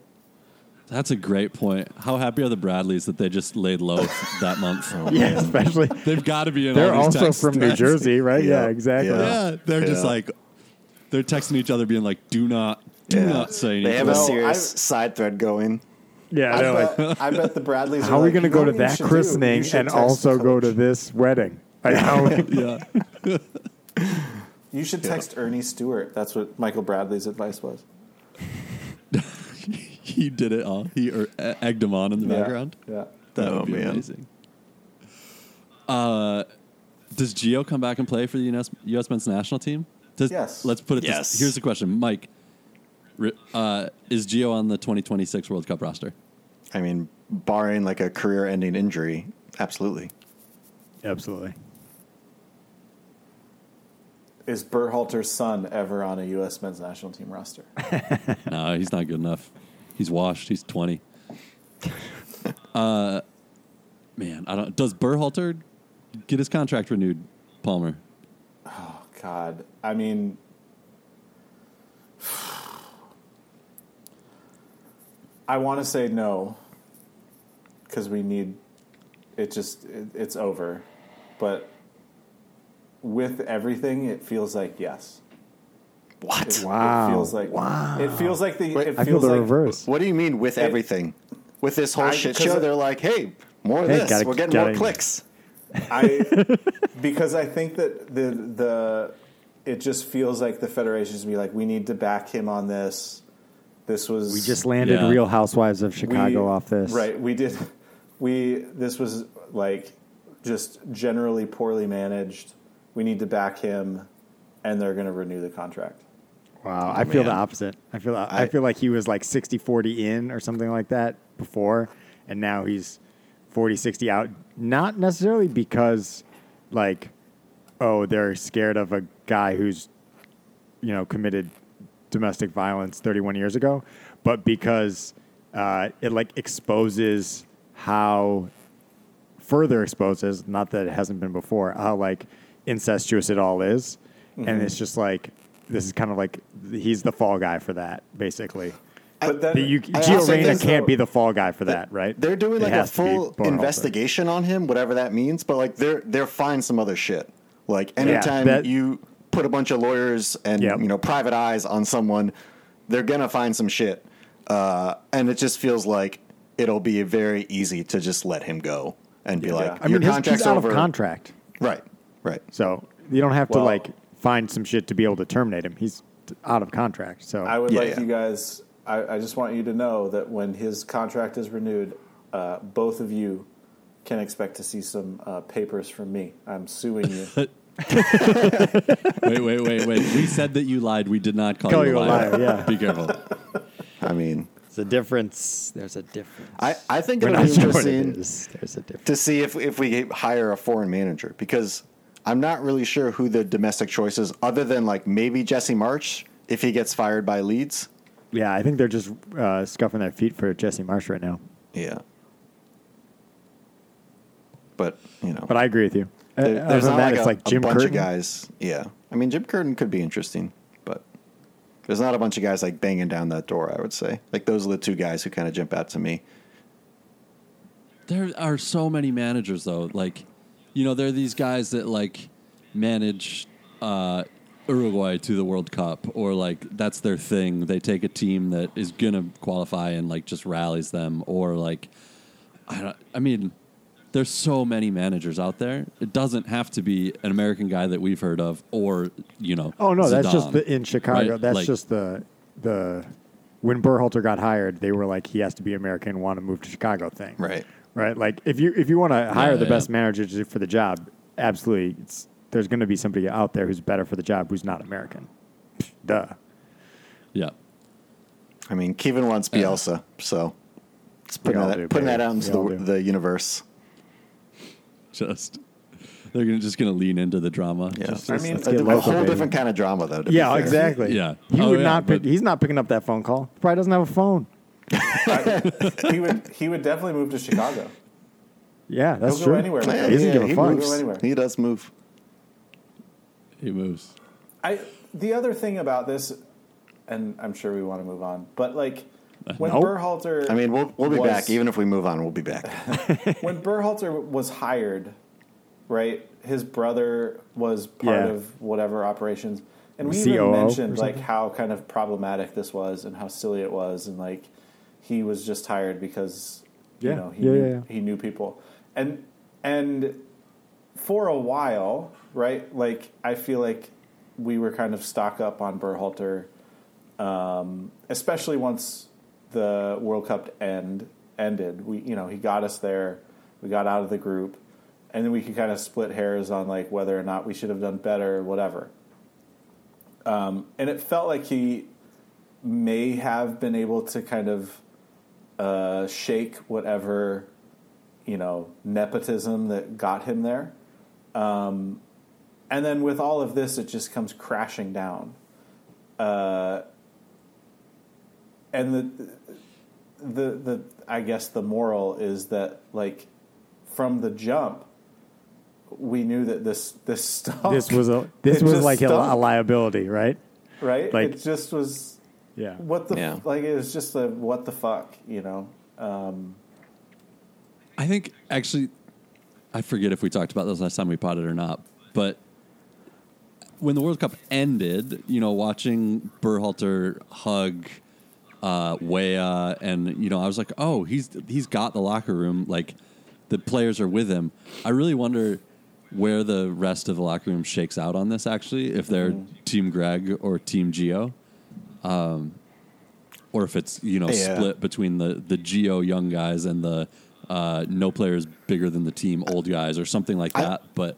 That's a great point. How happy are the Bradleys that they just laid low that month? Yeah, especially. They've got to be in. They're all these also text from New. Jersey, right? Yeah, Yeah. exactly. Yeah. Yeah, they're just like they're texting each other, being like, "Do not, do Yeah. not say anything." They have a No, serious I- side thread going. Yeah, I, they're like, bet, I bet the Bradleys. how are are we like, going to go to that christening and also go to this wedding? Like, how- yeah, You should text Ernie Stewart. That's what Michael Bradley's advice was. he did it all. He er, egged him on in the Yeah. background. Yeah. That Oh, would be man. amazing. Uh, does Gio come back and play for the US, U.S. men's national team? Does, Yes. Let's put it. Yes. This, here's the question, Mike. Ri- Uh, is Gio on the 2026 World Cup roster? I mean, barring like a career-ending injury, absolutely. Absolutely. Is Berhalter's son ever on a U.S. men's national team roster? no, he's not good enough. He's washed. He's 20. uh, man, I don't. Does Berhalter get his contract renewed? Palmer. Oh God, I mean, I want to say no because we need it. Just it, it's over, but with everything, it feels like yes. What? It, Wow. It feels like Wow. It feels like the. Wait, it I feel the like, reverse. What do you mean with It- everything? With this whole I- shit show, they're like, "Hey, more of Hey, this. gotta- We're getting gotta- more clicks." I because I think that the the it just feels like the federations be like we need to back him on this. This was We just landed Yeah. Real Housewives of Chicago we- off this. Right, we did. We this was like just generally poorly managed. We need to back him, and they're going to renew the contract. Wow. I feel the opposite. I feel I, I- feel like he was like 60 40 in or something like that before and now he's 40 60 out not necessarily because like oh they're scared of a guy who's you know committed domestic violence 31 years ago but because uh, it like exposes how further exposes not that it hasn't been before how like incestuous it all is. And it's just like this is kind of like he's the fall guy for that basically. But then the, you, I Gio Reyna can't though- be the fall guy for that right? They're doing It like a has to be full investigation on him, whatever that means. But like they're they're find some other shit. Like anytime that- you put a bunch of lawyers and Yep. you know private eyes on someone, they're gonna find some shit. Uh, and it just feels like it'll be very easy to just let him go and be Yeah. like, I your mean his, contract's he's out over. of contract Right, right. so you don't have to like find some shit to be able to terminate him he's out of contract so I would Yeah, like yeah. you guys. I, I just want you to know that when his contract is renewed, uh, both of you can expect to see some uh, papers from me. I'm suing you. Wait, wait, wait, wait. We said that you lied. We did not call, Call you, you a liar, yeah. Be careful. I mean, There's a difference. There's a difference. I, I think We're it'll not be sure what it interesting. There's a difference. to see if if we hire a foreign manager because I'm not really sure who the domestic choice is, other than like maybe Jesse Marsch if he gets fired by Leeds. Yeah, I think they're just uh, scuffing their feet for Jesse Marsch right now. Yeah. But you know, But I agree with you. Uh, there- other there's than not that, like it's a, like Jim a bunch Curtin. of guys. Yeah, I mean Jim Curtin could be interesting, but there's not a bunch of guys like banging down that door. I would say like those are the two guys who kind of jump out to me. There are so many managers though. Like, you know, there are these guys that like manage uh, Uruguay to the World Cup, or like that's their thing. They take a team that is gonna qualify and like just rallies them, or like I don't. I mean, there's so many managers out there. It doesn't have to be an American guy that we've heard of, or you know. Oh no, that's just the, in Chicago. right? That's Like, just the the when Berhalter got hired, they were like he has to be American, want to move to Chicago thing. Right. Right. Like if you if you want to hire the yeah. best manager for the job, absolutely, it's there's going to be somebody out there who's better for the job who's not American. Duh. yeah. I mean, Kevin wants Bielsa, so it's putting that putting that out into the, the universe. Just they're gonna just gonna lean into the drama. Yeah, Just- I mean, a, a whole baby. different kind of drama, though. to Yeah, fair. exactly. Yeah. He Oh, would yeah, not. Pick, he's not picking up that phone call. Probably doesn't have a phone. he would he would definitely move to Chicago. Yeah, that's He'll true. go anywhere. Yeah, He doesn't yeah, give a fuck. moves. Anywhere. He does move. He moves. I the other thing about this, and I'm sure we want to move on, but like when Nope. Berhalter, I mean, we'll we'll be was- back. Even if we move on, we'll be back. when Berhalter was hired, right? His brother was part Yeah. of whatever operations, and we COO even mentioned like how kind of problematic this was and how silly it was, and like he was just hired because you know he Yeah, knew, yeah, yeah. he knew people, and and for a while, right? Like I feel like we were kind of stock up on Berhalter, um, especially once the World Cup end ended. We, you know, he got us there. We got out of the group, and then we could kind of split hairs on like whether or not we should have done better, or whatever. Um, and it felt like he may have been able to kind of uh, shake whatever you know nepotism that got him there. Um, and then with all of this, it just comes crashing down. Uh, and the the the I guess the moral is that like from the jump, we knew that this this stunk. This was a this It was like a, a liability, right? right. like- it just was Yeah. what the Yeah. like it was just a what the fuck you know. Um, I think actually, I forget if we talked about this last time we potted or not, but when the World Cup ended, you know, watching Berhalter hug uh, Weah, and you know, I was like, oh, he's he's got the locker room, like the players are with him. I really wonder where the rest of the locker room shakes out on this. Actually, if they're Team Greg or Team Gio. Um, or if it's you know Yeah. split between the the Gio young guys and the uh, no players bigger than the team old guys or something like I- that. But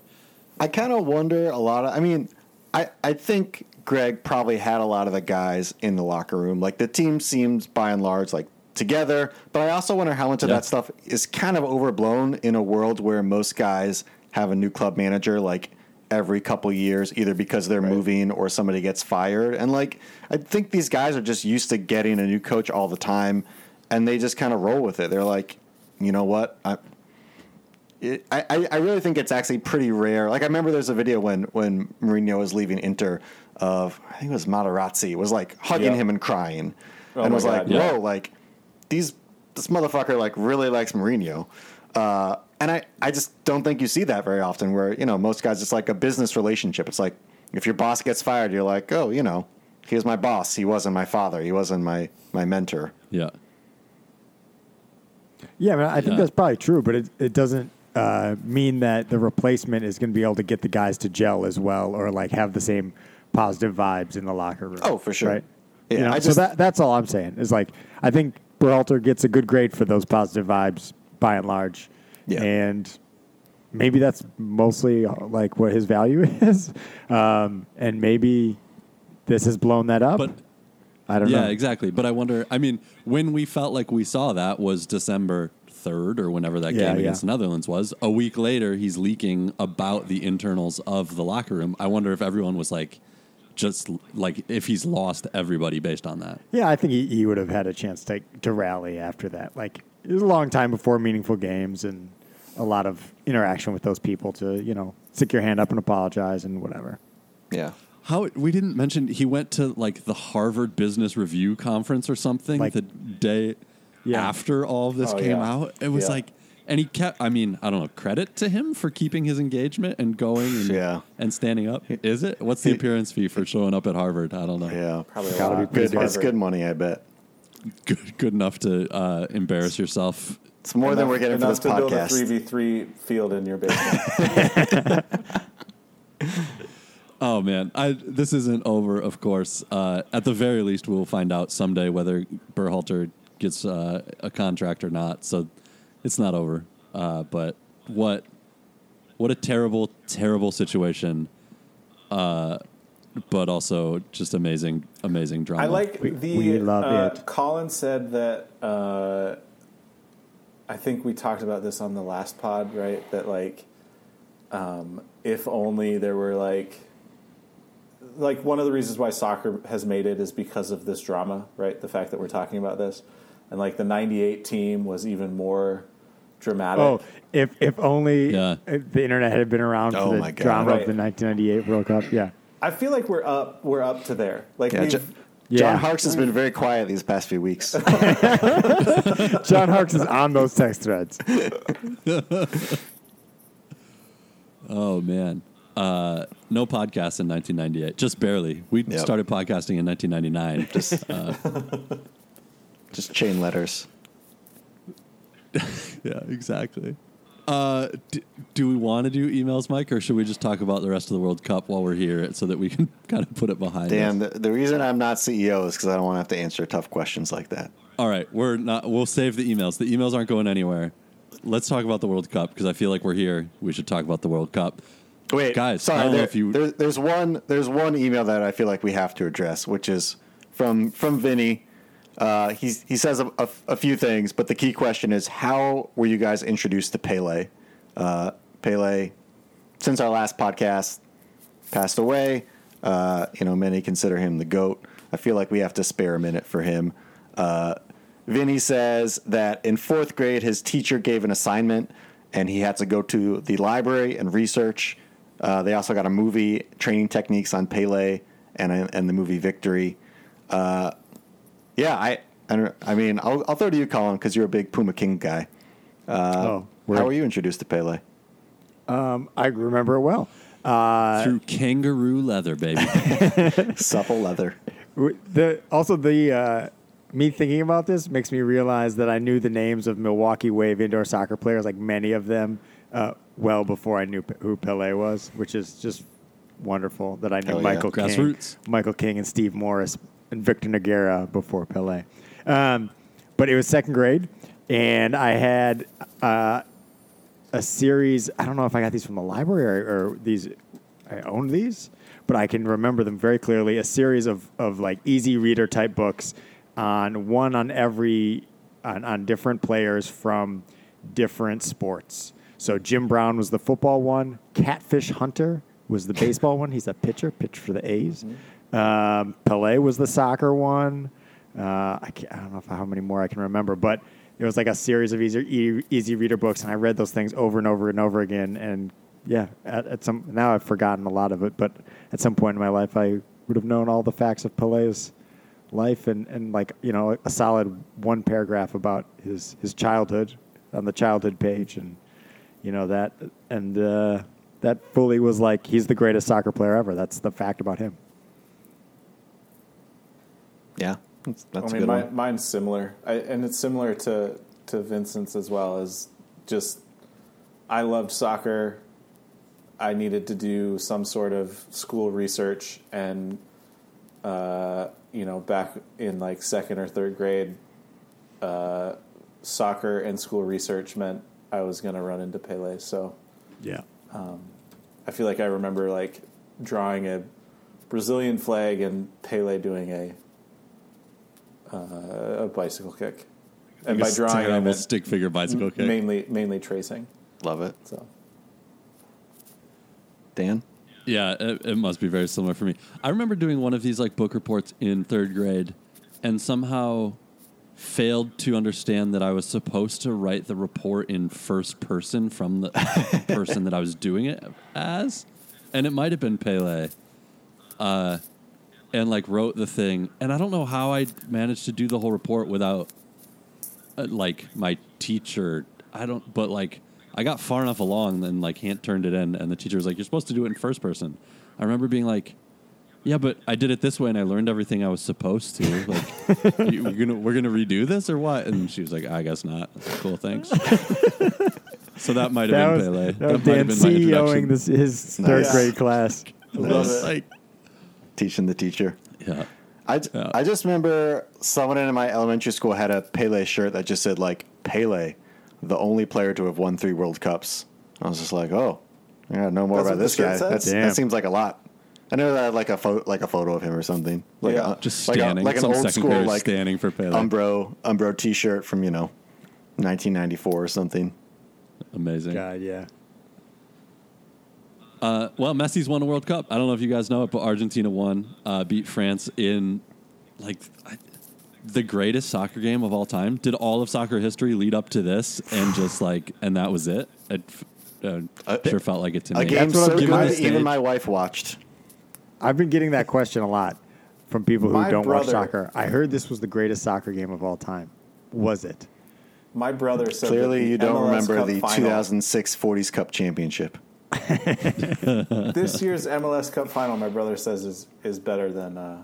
I kind of wonder a lot of. I mean, I I think Greg probably had a lot of the guys in the locker room. Like the team seems by and large like together, but I also wonder how much of Yeah. that stuff is kind of overblown in a world where most guys have a new club manager like every couple years either because they're moving or somebody gets fired and like I think these guys are just used to getting a new coach all the time and they just kind of roll with it. They're like, you know what? I, it, I, I- I really think it's actually pretty rare. Like I remember there's a video when when Mourinho was leaving Inter of I think it was Materazzi was like hugging Yeah. him and crying, Oh and my was like, God, yeah. whoa, like these this motherfucker like really likes Mourinho. Uh, and I, I just don't think you see that very often where, you know, most guys, it's like a business relationship. It's like if your boss gets fired, you're like, oh, you know, he was my boss. He wasn't my father. He wasn't my, my mentor. yeah, Yeah, I, mean, I think Yeah. that's probably true, but it, it doesn't uh, mean that the replacement is going to be able to get the guys to gel as well or like have the same positive vibes in the locker room. Oh, for sure. Right? Yeah, You know, I so that, that's all I'm saying is like, I think Berhalter gets a good grade for those positive vibes by and large. Yeah. And maybe that's mostly like what his value is. Um, and maybe this has blown that up. but I don't yeah, know. Yeah, exactly. But I wonder. I mean, when we felt like we saw that was December third or whenever that Yeah, game against the Netherlands was. A week later, he's leaking about the internals of the locker room. I wonder if everyone was like, just like if he's lost everybody based on that. Yeah, I think he, he would have had a chance to to rally after that. Like it was a long time before meaningful games and a lot of interaction with those people to you know stick your hand up and apologize and whatever. Yeah. How we didn't mention he went to like the Harvard Business Review conference or something Like- the day Yeah. after all of this Oh, came yeah. out. It was Yeah. like, and he kept. I mean, I don't know. Credit to him for keeping his engagement and going and, Yeah. and standing up. Is it? What's the appearance fee for showing up at Harvard? I don't know. Yeah. Probably a Gotta lot. be Good. pretty It's good money, I bet. Good, good enough to uh, embarrass yourself. It's more than we're getting for this to build a podcast. three v three field in your basement. Oh man, I this isn't over. Of course, uh, at the very least, we'll find out someday whether Berhalter gets uh, a contract or not. So it's not over. Uh, but what what a terrible, terrible situation. Uh, but also just amazing, amazing drama. I like We- the. we love uh, it. Colin said that. Uh, I think we talked about this on the last pod, right? That like, um, if only there were like, like one of the reasons why soccer has made it is because of this drama, right? The fact that we're talking about this, and like the '98 team was even more dramatic. Oh, if if only Yeah. if the internet had been around Oh for my the God. drama Right. of the 1998 World Cup. Yeah. I feel like we're up. We're up to there. Like Yeah, we've, Yeah. John Harkes has been very quiet these past few weeks. John Harkes is on those text threads. Oh man. Uh, no podcast in 1998, just barely. We Yep. started podcasting in 1999. just, just chain letters. yeah, exactly. Uh, d- do we want to do emails, Mike, or should we just talk about the rest of the World Cup while we're here, so that we can kind of put it behind Dan, us? the, the reason I'm not CEO is because I don't want to have to answer tough questions like that. All right, we're not. We'll save the emails. The emails aren't going anywhere. Let's talk about the World Cup because I feel like we're here. We should talk about the World Cup. Wait, Guys, I sorry. don't know There, if you- there- there's one. There's one email that I feel like we have to address, which is from from Vinny. Uh, he says a, a, a few things, but the key question is how were you guys introduced to Pele? Uh, Pele, since our last podcast, passed away. Uh, you know, many consider him the goat. I feel like we have to spare a minute for him. Uh, Vinny says that in fourth grade, his teacher gave an assignment, and he had to go to the library and research. Uh, they also got a movie training techniques on Pele and and the movie Victory. Uh, yeah, I I, I mean I'll, I'll throw to you, Colin, because you're a big Puma King guy. oh, How were you introduced to Pele? I remember it well. Uh, Through kangaroo leather, baby. Supple leather. The also the uh, me thinking about this makes me realize that I knew the names of Milwaukee Wave indoor soccer players, like many of them, uh, well before I knew P- who Pele was, which is just wonderful that I knew Hell yeah. Michael King, Grassroots. Michael King, and Steve Morris and Victor Nogueira before Pele. Um, but it was second grade, and I had uh, a series. I don't know if I got these from the library or, or these. I owned these, but I can remember them very clearly. A series of of like easy reader type books on one on every on, on different players from different sports. So Jim Brown was the football one. Catfish Hunter was the baseball one. He's a pitcher, pitched for the A's. Um, Pele was the soccer one. Uh, I, I don't know how many more I can remember, but it was like a series of easy, easy reader books, and I read those things over and over and over again. And yeah, at, at some now I've forgotten a lot of it, but at some point in my life, I would have known all the facts of Pele's life and, and like you know a solid one paragraph about his his childhood on the childhood page, and you know that and uh, that fully was like he's the greatest soccer player ever. That's the fact about him. Yeah, that's, that's I a mean, good my, one. mine's similar, I, and it's similar to to Vincent's as well. As just, I loved soccer. I needed to do some sort of school research, and uh, you know, back in like second or third grade, uh, soccer and school research meant I was going to run into Pele. So Yeah. I feel like I remember like drawing a Brazilian flag and Pele doing a uh, a bicycle kick, and by drawing, I terrible meant stick figure bicycle kick. mainly mainly tracing. Love it, So Dan. Yeah, it, it must be very similar for me. I remember doing one of these like book reports in third grade, and somehow failed to understand that I was supposed to write the report in first person from the person that I was doing it as, and it might have been Pele. Uh, and like wrote the thing, and I don't know how I managed to do the whole report without uh, like my teacher. I don't, but like I got far enough along, and like hand turned it in, and the teacher was like, "You're supposed to do it in first person." I remember being like, "Yeah, but I did it this way, and I learned everything I was supposed to. Like, you, we're gonna we're gonna redo this or what?" And she was like, "I guess not." I like, cool, thanks. so that might have been was, Pele. that was might Dan have been my CEOing introduction. this, his third Nice. grade class. love it. Like, Teaching the teacher. yeah. I, Yeah. I just remember someone in my elementary school had a Pele shirt that just said like Pele, the only player to have won three World Cups. I was just like, oh, I gotta know more That's about this guy. That's, that seems like a lot. I know that had like a photo, like a photo of him or something. Like Yeah. a, Just like a- standing. like, Some an old school like standing for Pele. Umbro Umbro T-shirt from you know, 1994 or something. Amazing. God, yeah. Uh, well, Messi's won a World Cup. I don't know if you guys know it, but Argentina won, uh, beat France in like I, the greatest soccer game of all time. Did all of soccer history lead up to this, and just like, and that was it. It uh, Uh, sure felt like it to A me. game so good given that even my wife watched. I've been getting that question a lot from people who My don't watch soccer. I heard this was the greatest soccer game of all time. Was it? My brother said that Clearly, the you don't MLS remember Cup the final- 2006 40s Cup Championship. this year's MLS Cup final. My brother says is is better than. Uh,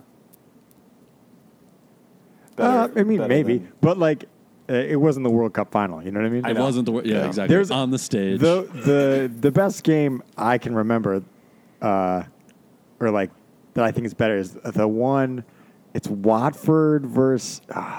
Uh, I mean, maybe, than- but like, uh, it wasn't the World Cup final. You know what I mean? It know. wasn't the wor- yeah, Yeah. exactly There's- on the stage. the the the best game I can remember, uh, or like that I think is better is the one. It's Watford versus ah,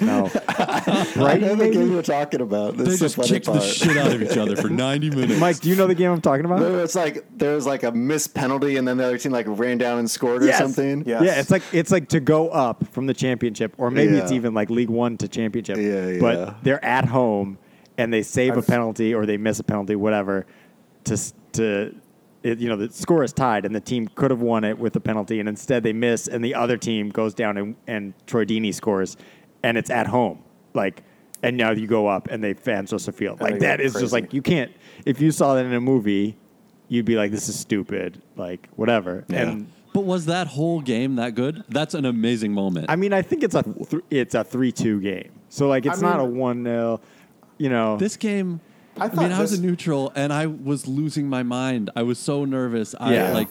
no I Brighton. know the game Maybe? you're talking about. This they is the just funny kicked the shit out of each other for 90 minutes. Mike, do you know the game I'm talking about? No, it's like there was like a missed penalty, and then the other team like ran down and scored or something. Yes. Yeah, it's like it's like to go up from the championship, or maybe it's Yeah. even like League One to championship. Yeah, yeah. But they're at home and they save a I've- penalty or they miss a penalty, whatever. To s- to it, you know the score is tied and the team could have won it with a penalty, and instead they miss, and the other team goes down and and Troy Deeney scores, and it's at home, like. And now you go up and they fans Joseph Field. Like that is that go is just like you can't. If you saw that in a movie, you'd be like, "This is stupid." Like whatever. Yeah. And but was that whole game that good? That's an amazing moment. I mean, I think it's a th- it's a three two game. So like, it's I not a one 0 You know, this game, I I, thought mean, I was a neutral and I was losing my mind. I was so nervous. I Yeah. like.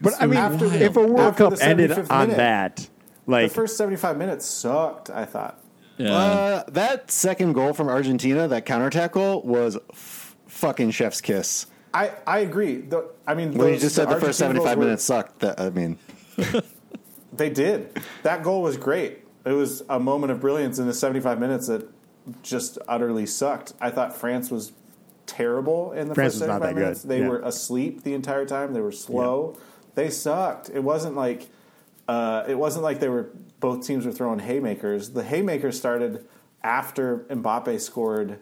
but I mean, After the- if a World after Cup ended 75th on minute. that, the like, first seventy five minutes sucked. I thought. Yeah. Uh, that second goal from Argentina, that counter tackle, was f- fucking chef's kiss. I, I agree. The, I mean, When you those- just said the first Argentina goals 75 were- minutes sucked, that I mean, They did. That goal was great. It was a moment of brilliance in the 75 minutes that just utterly sucked. I thought France was terrible in the France first was not 75 that good. They Yeah. were asleep the entire time. They were slow. They sucked. It wasn't like uh, it wasn't like they were both teams were throwing haymakers. The haymakers started after Mbappe scored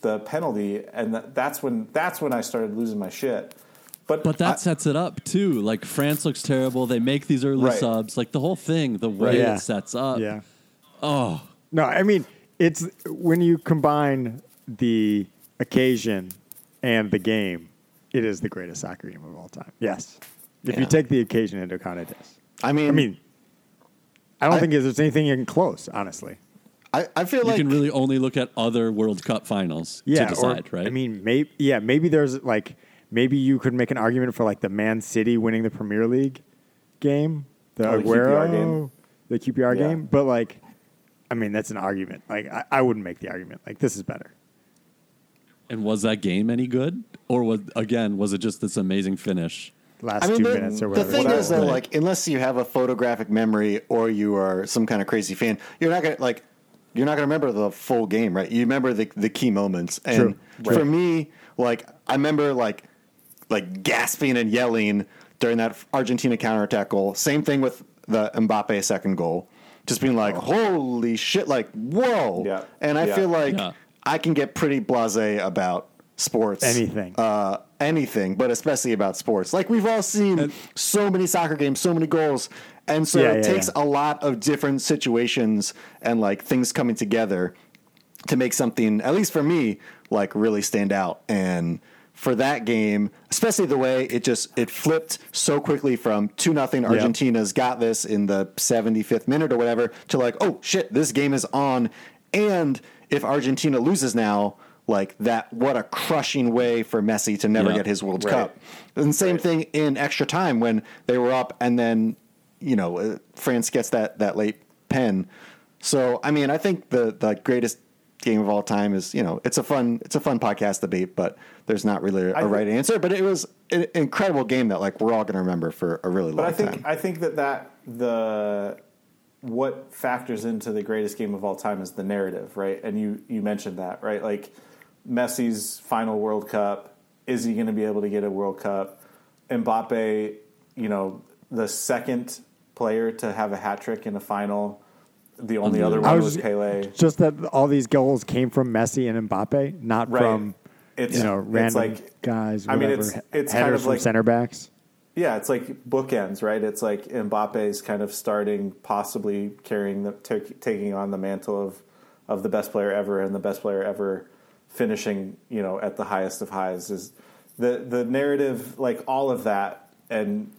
the penalty, and that, that's when that's when I started losing my shit. But But that I- sets it up too. Like France looks terrible. They make these early Right. subs. Like the whole thing, the way Yeah. it sets up. yeah, Oh, no, I mean, it's when you combine the occasion and the game, it is the greatest soccer game of all time. Yes, if you take the occasion into account, it is. I mean, I mean, I don't I- think there's anything even close, honestly. I, I feel you like you can really only look at other World Cup finals yeah, to decide, or, right? I mean, maybe yeah, maybe there's like maybe you could make an argument for like the Man City winning the Premier League game, the Oh, the Aguero QPR game. the QPR Yeah. game, but like, I mean, that's an argument. Like, I, I wouldn't make the argument. Like, this is better. and was that game any good, or was again was it just this amazing finish? Last I mean, two the, minutes or whatever. the thing Whatever. is though, Right. like unless you have a photographic memory or you are some kind of crazy fan, you're not gonna like you're not gonna remember the full game, right? You remember the the key moments. And True. for Right. me, like I remember like like gasping and yelling during that Argentina counterattack goal. Same thing with the Mbappe second goal. Just being like, holy shit, like, whoa. Yeah. And I Yeah. feel like Yeah. I can get pretty blase about sports. Anything. Uh, anything, but especially about sports. Like we've all seen so many soccer games, so many goals. And so Yeah, it yeah, takes yeah. a lot of different situations and like things coming together to make something, at least for me, like really stand out. And for that game, especially the way it just it flipped so quickly from two nothing Argentina's got this in the 75th minute or whatever to like, oh shit, this game is on. And if Argentina loses now, like that what a crushing way for Messi to never Yeah. get his World Right. Cup. And same Right. thing in extra time when they were up and then you know uh, France gets that that late pen. So I mean, I think the the greatest game of all time is you know it's a fun it's a fun podcast debate, but there's not really a, I a think- right answer. But it was an incredible game that like we're all going to remember for a really long But I think time. I think that that the what factors into the greatest game of all time is the narrative, right? And you you mentioned that, right? Like Messi's final World Cup. Is he going to be able to get a World Cup? Mbappe, you know, the second player to have a hat trick in a final. The only mm-hmm. other Unbelievable. I one was was Pele. just that all these goals came from Messi and Mbappe, not Right. from It's you know it's random like guys. I mean, it's- it's kind of like- center backs. Yeah, it's like bookends, right? It's like Mbappe's kind of starting, possibly carrying the ta taking on the mantle of of the best player ever, and the best player ever finishing, you know, at the highest of highs. Is the the narrative like all of that, and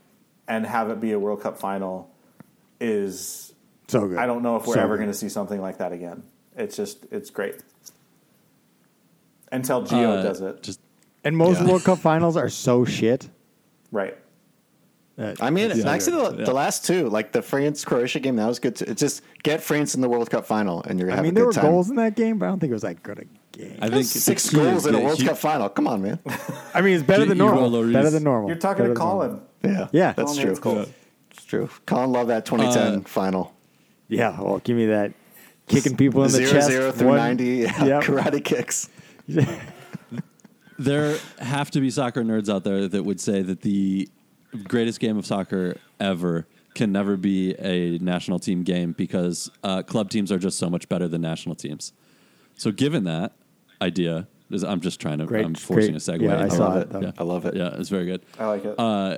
and have it be a World Cup final is So good. I don't know if we're So ever going to see something like that again. It's just it's great. Until Gio Uh, does it. Just And most Yeah. World Cup finals are so shit. right. that- I mean, Yeah. actually, the, Yeah. the last two, like the France Croatia game, that was good. Too. It's just get France in the World Cup final, and you're gonna I have mean, a there good were time. goals in that game, but I don't think it was that good a game. I think Six goals in a World Cup final. Come on, man. I mean, it's better than normal. Better than normal. You're talking Better to. Colin. Yeah, Yeah. that's true. It's true. Colin loved that 2010 Uh, final. Yeah, well, give me that kicking people in the Zero chest. zero through one- 90 yeah, Yep. karate kicks. There have to be soccer nerds out there that would say that the greatest game of soccer ever can never be a national team game because uh, club teams are just so much better than national teams. So, given that idea, is- I'm just trying to, Great- I'm forcing great- a segue. yeah, I into saw it. it. Yeah. I love it. Yeah, it's very good. I like it. Uh,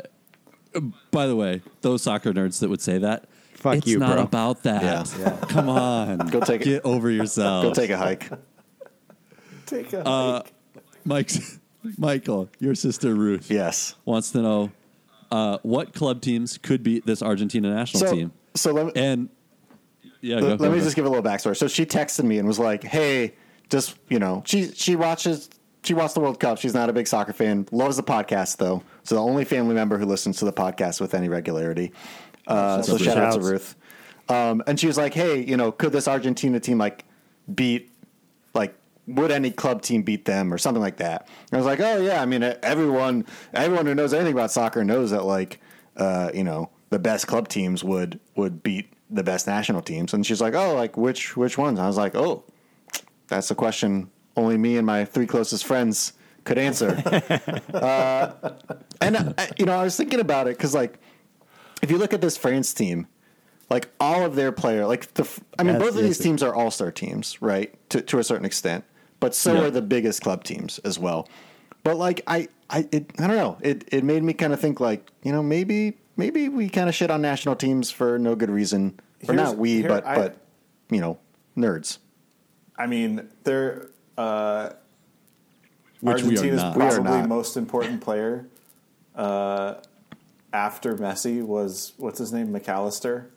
by the way, those soccer nerds that would say that, Fuck it's you, not bro. about that. Yeah. Come on, Go take it. get over yourself. Go take a hike. Take a uh, hike. Mike, Michael, your sister Ruth Yes. wants to know uh, what club teams could beat this Argentina national So, team. so let me, And yeah, go, let, go, me go. just give a little backstory. So she texted me and was like, "Hey, just you know, she she watches." She watched the World Cup. She's not a big soccer fan. Loves the podcast though. So the only family member who listens to the podcast with any regularity. Uh, so shout out to Ruth. Um, and she was like, "Hey, you know, could this Argentina team like beat like would any club team beat them or something like that?" And I was like, "Oh yeah, I mean everyone everyone who knows anything about soccer knows that like uh, you know the best club teams would would beat the best national teams." And she's like, "Oh, like which which ones?" And I was like, "Oh, that's a question only me and my three closest friends could answer." uh, and I, you know, I was thinking about it because like if you look at this France team, like all of their player, like the, I mean, both of these teams are all star teams, right? To to a certain extent, but so Yeah. are the biggest club teams as well. But like I, I, it, I don't know. It it made me kind of think like you know maybe maybe we kind of shit on national teams for no good reason, or Here's- not we, here, but I- but you know nerds. I mean, they're uh, Which we are Argentina's not. We are probably not. most important player uh, after Messi was what's his name Mac Allister,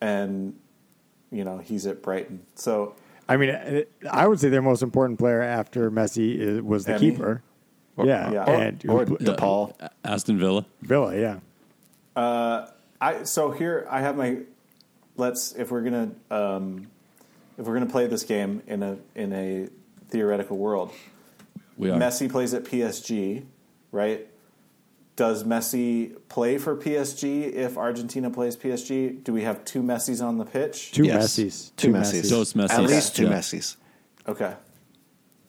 and you know he's at Brighton. So I mean, uh, I would say their most important player after Messi is, was the Emi? keeper. yeah, yeah. and Or who- DePaul. Aston Villa. Villa. Yeah, I so here I have my let's if we're gonna um, if we're gonna play this game in a in a theoretical world, We are. Messi plays at PSG, right? Does Messi play for PSG if Argentina plays PSG? Do we have two Messis on the pitch? two Yes. Messis. Two Messis. Dos Messis. At least two Yeah. Messis. Okay.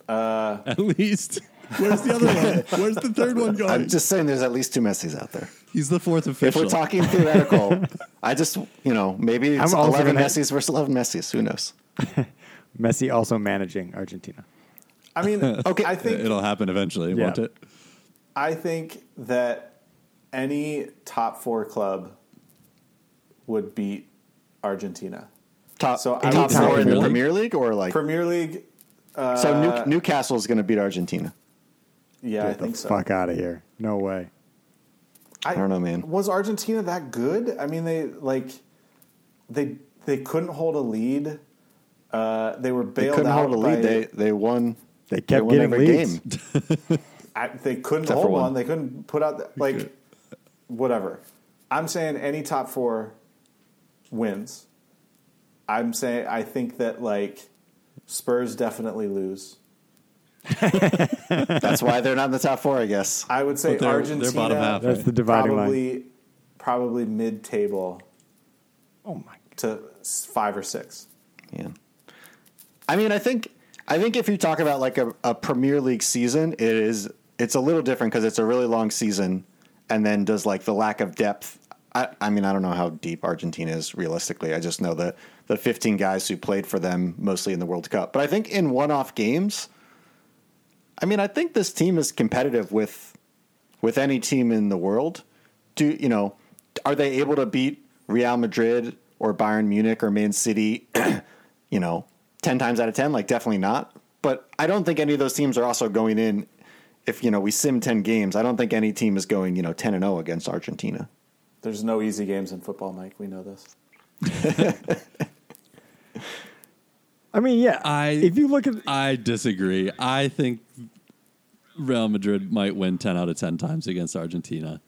Uh, at least. Where's the other one? Where's the third one going? I'm just saying, there's at least two Messis out there. He's the fourth official. If we're talking theoretical, I just you know maybe it's I'm eleven gonna- Messis versus eleven Messis. Who knows? Messi also managing Argentina. I mean, okay. I think It'll happen eventually, Yeah. won't it? I think that any top four club would beat Argentina. Top So I top would four in the Premier League or like Premier League. Uh, so New, Newcastle is going to beat Argentina. Yeah, I Get the think so. fuck out of here. No way. I, don't know, man. Was Argentina that good? I mean, they like they they couldn't hold a lead. Uh, they were They bailed couldn't out hold a by- lead. They they won. They kept won getting every leads. game. I, they couldn't Except hold one. one. They couldn't put out the, like whatever. I'm saying any top four wins. I'm saying I think that like Spurs definitely lose. That's why they're not in the top four, I guess. I would say they're- they're Argentina bottom half, That's the dividing line. probably probably mid table Oh my. to five or six. Yeah. I mean, I think I think if you talk about like a, a Premier League season, it is it's a little different because it's a really long season, and then does like the lack of depth. I, I mean, I don't know how deep Argentina is realistically. I just know the the 15 guys who played for them mostly in the World Cup. But I think in one-off games, I mean, I think this team is competitive with with any team in the world. Do you know? Are they able to beat Real Madrid or Bayern Munich or Man City? you know, ten times out of ten, like definitely not. But I don't think any of those teams are also going in. If you know we sim ten games, I don't think any team is going you know ten and zero against Argentina. There's no easy games in football, Mike. We know this. I mean, yeah. I- if you look at I disagree. I think Real Madrid might win 10 out of 10 times against Argentina.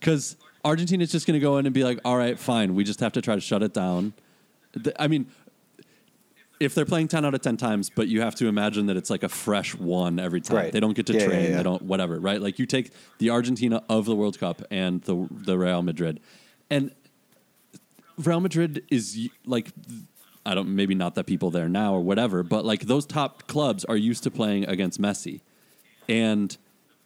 Because Argentina's just going to go in and be like, all right, fine. We just have to try to shut it down. I mean, if they're playing 10 out of 10 times, but you have to imagine that it's like a fresh one every time. Right. They don't get to Yeah, yeah, train. yeah. They don't, whatever, right? Like you take the Argentina of the World Cup and the, the Real Madrid. And Real Madrid is like I don't maybe not that people there now or whatever, but like those top clubs are used to playing against Messi. And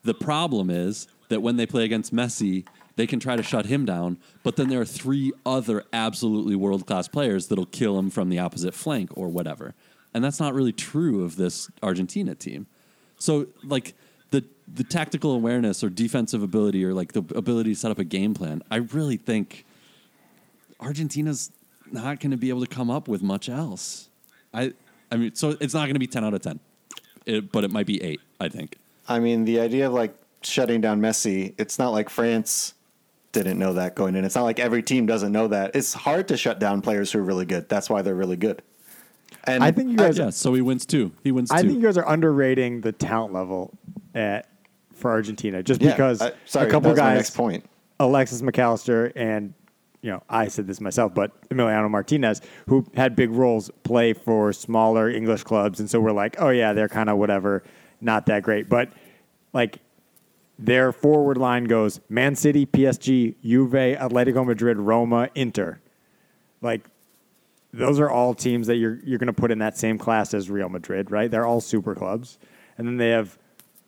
the problem is that when they play against Messi, they can try to shut him down, but then there are three other absolutely world-class players that'll kill him from the opposite flank or whatever. And that's not really true of this Argentina team. So like the the tactical awareness or defensive ability or like the ability to set up a game plan, I really think Argentina's not going to be able to come up with much else. I, I mean, so it's not going to be ten out of ten, it, but it might be eight. I think. I mean, the idea of like shutting down Messi, it's not like France didn't know that going in. It's not like every team doesn't know that. It's hard to shut down players who are really good. That's why they're really good. And I think you guys, Yeah, so he wins two. He wins I two. think you guys are underrating the talent level at for Argentina, just yeah, because I- sorry, a couple that was my guys, next point. Alexis Mac Allister and you know I said this myself, but Emiliano Martinez, who had big roles, play for smaller English clubs, and so we're like, oh yeah, they're kind of whatever, not that great, but like their forward line goes Man City, PSG, Juve, Atletico Madrid, Roma, Inter, like those are all teams that you're you're going to put in that same class as Real Madrid, right? They're all super clubs, and then they have,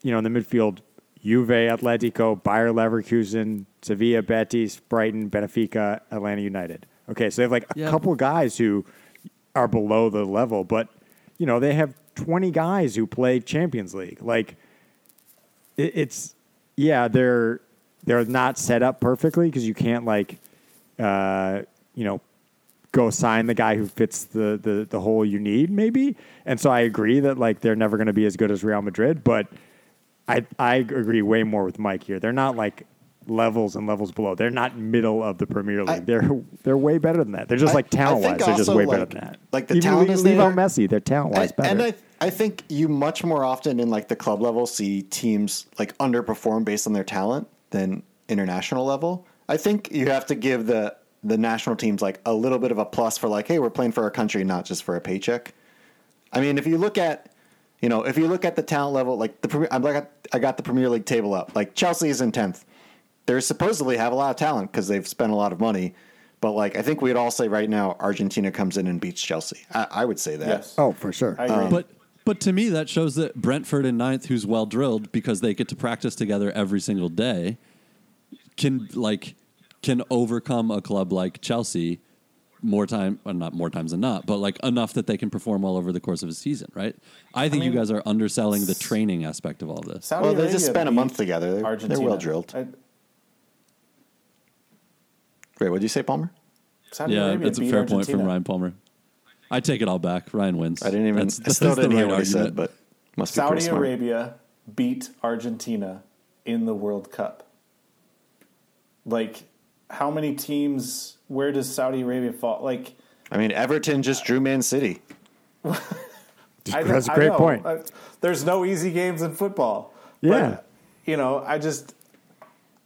you know, in the midfield, Juve, Atletico, Bayer Leverkusen, Sevilla, Betis, Brighton, Benfica, Atlanta United. Okay, so they have like a Yeah. couple guys who are below the level, but you know they have 20 guys who play Champions League. Like it, it's yeah, they're they're not set up perfectly because you can't like uh, you know go sign the guy who fits the, the the hole you need maybe. And so I agree that like they're never going to be as good as Real Madrid, but I I agree way more with Mike here. They're not like levels and levels below. They're not middle of the Premier League. I- they're they're way better than that. They're just I- like talent wise, they're just way better than that. like the Even talent leave, is leave out there. Messi, they're talent wise better. and I, I think you much more often in like the club level see teams like underperform based on their talent than international level. I think you have to give the the national teams like a little bit of a plus for like, hey, we're playing for our country, not just for a paycheck. I mean, if you look at, you know, if you look at the talent level, like the Premier- I'm like I got the Premier League table up. Like Chelsea is in tenth. They supposedly have a lot of talent because they've spent a lot of money. But like I think we'd all say right now, Argentina comes in and beats Chelsea. I, I would say that. Yes. oh, for sure. I agree. Um, but but to me, that shows that Brentford in ninth, who's well drilled because they get to practice together every single day, can like can overcome a club like Chelsea more time, well, not more times than not, but like enough that they can perform well over the course of a season, right? I think you mean, guys are underselling the training aspect of all this. Saudi Well, they Arabia just spent a month together. They're- they're well drilled. I- Wait, what did you say, Palmer? Saudi yeah, Arabia that's a beat fair point from Ryan Palmer. I take it all back. Ryan wins. I didn't even. That's- I still the didn't hear right what he said, argument. but must be Saudi pretty smart. Arabia beat Argentina in the World Cup. Like, how many teams? Where does Saudi Arabia fall? Like, I mean, Everton just drew Man City. I, That's a great know. point. I- there's no easy games in football. Yeah. But, you know, I just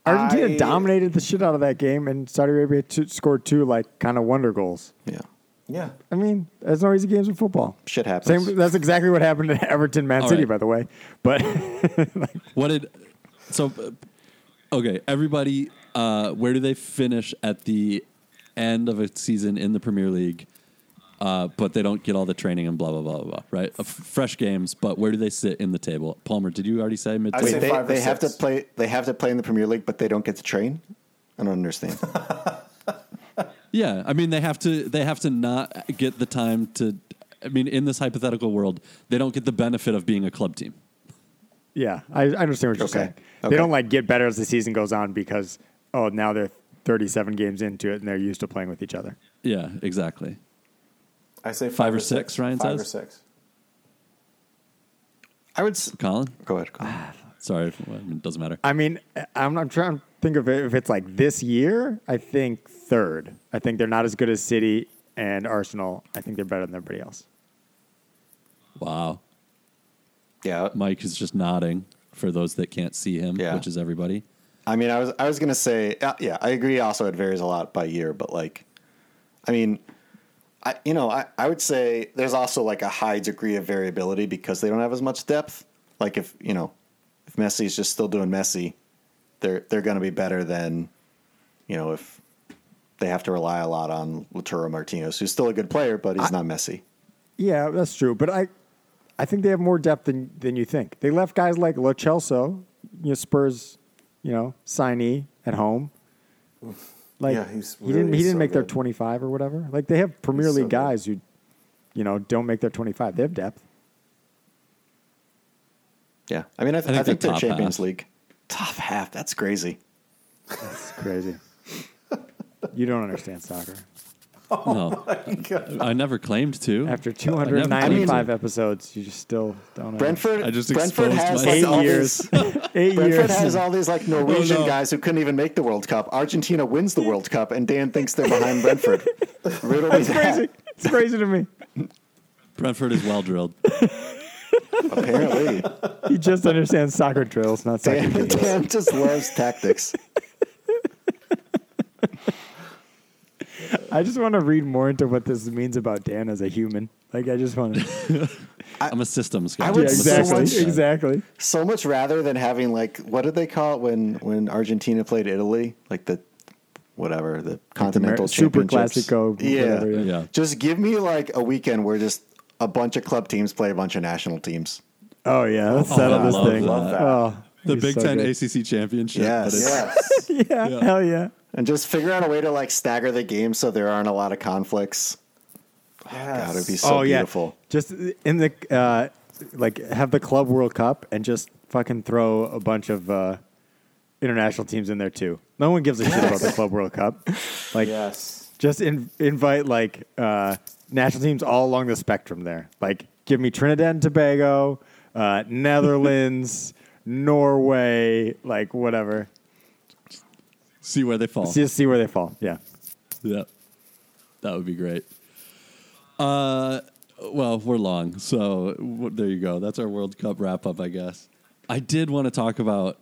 Argentina I- dominated the shit out of that game, and Saudi Arabia t- scored two like kind of wonder goals. Yeah, yeah. I mean, there's no easy games in football. shit happens. Same. That's exactly what happened to Everton, Man All City, right. by the way. But What did so? Okay, everybody. Uh, where do they finish at the end of a season in the Premier League? Uh, but they don't get all the training and blah blah blah blah. blah right, Uh, f- fresh games. But where do they sit in the table? Palmer, did you already say mid? I Wait, say they, five they have to play. They have to play in the Premier League, but they don't get to train. I don't understand. Yeah, I mean they have to. They have to not get the time to. I mean, in this hypothetical world, they don't get the benefit of being a club team. yeah, I, I understand what you're Okay. saying. Okay. They don't like get better as the season goes on because oh now they're 37 games into it and they're used to playing with each other. Yeah, exactly. I say five, Five or or six, Ryan Five says? or six. I would. s- Colin, Go ahead. Go ahead. Sorry, if- I mean, it doesn't matter. I mean, I'm, I'm trying to think of it. If it's like this year, I think third. I think they're not as good as City and Arsenal. I think they're better than everybody else. Wow. Yeah, Mike is just nodding for those that can't see him, Yeah. which is everybody. I mean, I was I was gonna say, uh, yeah, I agree. Also, it varies a lot by year, but like, I mean, I you know, I, I would say there's also like a high degree of variability because they don't have as much depth. Like if you know, if Messi is just still doing Messi, they're they're gonna be better than, you know, if they have to rely a lot on Lautaro Martinez, who's still a good player, but he's not Messi. Yeah, that's true. But I, I think they have more depth than than you think. They left guys like Lo Celso, you know, Spurs, you know, signee at home. Like Yeah, he's he didn't really he didn't so make their twenty five or whatever. Like they have Premier He's so League good. guys who, you know, don't make their twenty five. They have depth. Yeah, I mean, I, th- I think think, they're they're top Champions half. League top half. That's crazy. That's crazy. you don't understand soccer. Oh no, I never claimed to. After I two never hundred claimed ninety five to. episodes, you just still don't. know. Brentford, I just Brentford exposed has my- like eight all years. these. Eight Brentford years. has all these like Norwegian Oh, no. guys who couldn't even make the World Cup. Argentina wins the World Cup, and Dan thinks they're behind Brentford. Riddle me it's that. crazy. It's crazy to me. Brentford is well drilled. Apparently, He just understands soccer drills, not soccer Dan, games. Dan just loves tactics. I just want to read more into what this means about Dan as a human. Like, I just want to. I'm a systems guy. I Yeah, would so exactly. much- exactly. So much rather than having like what did they call it when when Argentina played Italy, like the whatever the continental Super championships. Classico, Yeah. whatever, yeah. Yeah. Just give me like a weekend where just a bunch of club teams play a bunch of national teams. Oh, yeah. Let's Oh, settle this love thing. that. that. Oh, The Big so Ten good. ACC championship. Yes. but Yes. Yeah, Yeah. hell yeah. And just figure out a way to like stagger the game so there aren't a lot of conflicts. God, it'd be so oh, yeah. beautiful. Just in the, uh, like, have the Club World Cup and just fucking throw a bunch of uh, international teams in there, too. No one gives a shit about the Club World Cup. Like, yes. just in, invite like uh, national teams all along the spectrum there. Like, give me Trinidad and Tobago, uh, Netherlands, Norway, like whatever. See where they fall. Just see where they fall. Yeah. Yeah, that would be great. Uh, well, we're long, so w- there you go. That's our World Cup wrap up, I guess. I did want to talk about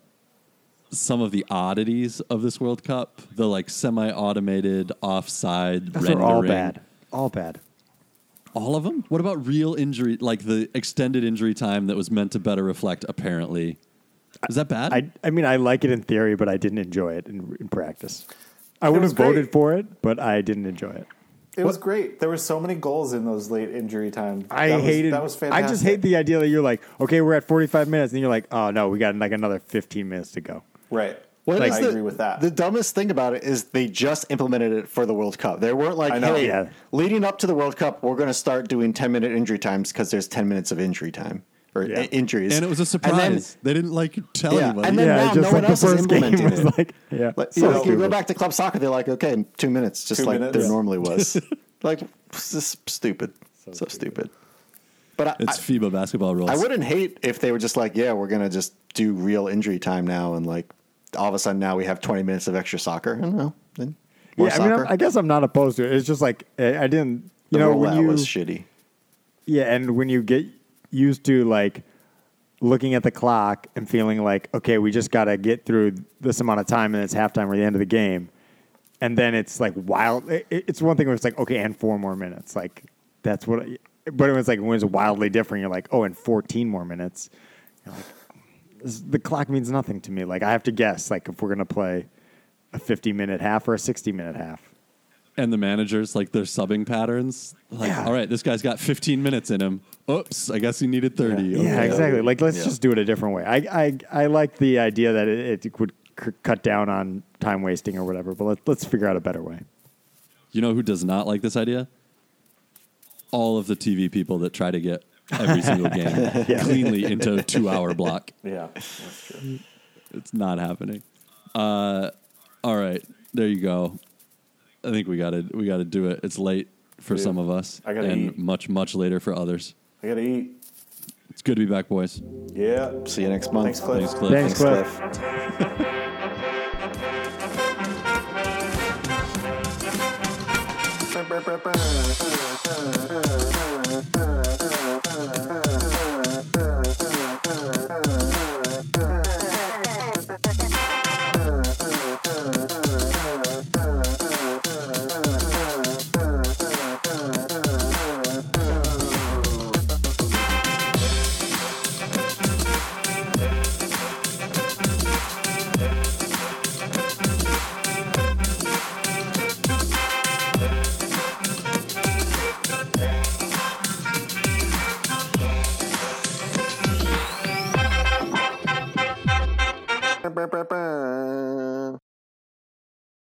some of the oddities of this World Cup, the like semi-automated offside Those rendering. are all bad. All bad. All of them. What about real injury, like the extended injury time that was meant to better reflect? Apparently, is that bad? I, I mean, I like it in theory, but I didn't enjoy it in, in practice. I would was have voted for it, but I didn't enjoy it. It was great. There were so many goals in those late injury times. I that was, hated. that was I just hate the idea that you're like, okay, we're at 45 minutes, and you're like, oh no, we got like another 15 minutes to go. right. What I is the- agree with that. The dumbest thing about it is they just implemented it for the World Cup. They weren't like, know. hey, Yeah. leading up to the World Cup, we're going to start doing 10 minute injury times because there's 10 minutes of injury time or Yeah. i- injuries. and it was a surprise. Then, they didn't like tell Yeah, anybody. and then- yeah, now just no like one the else is implementing it. like, yeah, like, so you, know, you go back to club soccer, they're like, okay, two minutes, just Two like minutes. there Yeah. normally was. like, this is stupid. So, stupid. But I, it's I, FIBA basketball rules. I wouldn't hate if they were just like, yeah, we're going to just do real injury time now and like all of a sudden now we have 20 minutes of extra soccer. I don't know. More yeah, I mean, soccer. I'm- I guess I'm not opposed to it. It's just like I I didn't, you the know, when you was shitty. yeah, and when you get used to like looking at the clock and feeling like, okay, we just got to get through this amount of time and it's halftime or the end of the game, and then it's like wild. it- It's one thing where it's like, okay, and four more minutes, like that's what. I- But it was like when it's wildly different. You're like, oh, and 14 more minutes. You're like, the clock means nothing to me. Like I have to guess, like if we're gonna play a 50 minute half or a 60 minute half. and the managers like their subbing patterns. Like, Yeah. all right, this guy's got 15 minutes in him. Oops, I guess he needed 30. Yeah, Okay. exactly. Like, let's Yeah. just do it a different way. I, I, I like the idea that it, it would c- cut down on time wasting or whatever, but let, let's figure out a better way. You know who does not like this idea? All of the TV people that try to get every single game cleanly into a two-hour block. Yeah, that's true. It's not happening. Uh, all right, there you go. I think we gotta we gotta do it. It's late for Yeah. some of us, I gotta and eat. much much later for others. I gotta eat. It's good to be back, boys. Yeah. See you next month. Thanks, Cliff. Thanks, Cliff. Thanks, Cliff. Cliff. uh, uh, uh, uh. pa, pa, pa.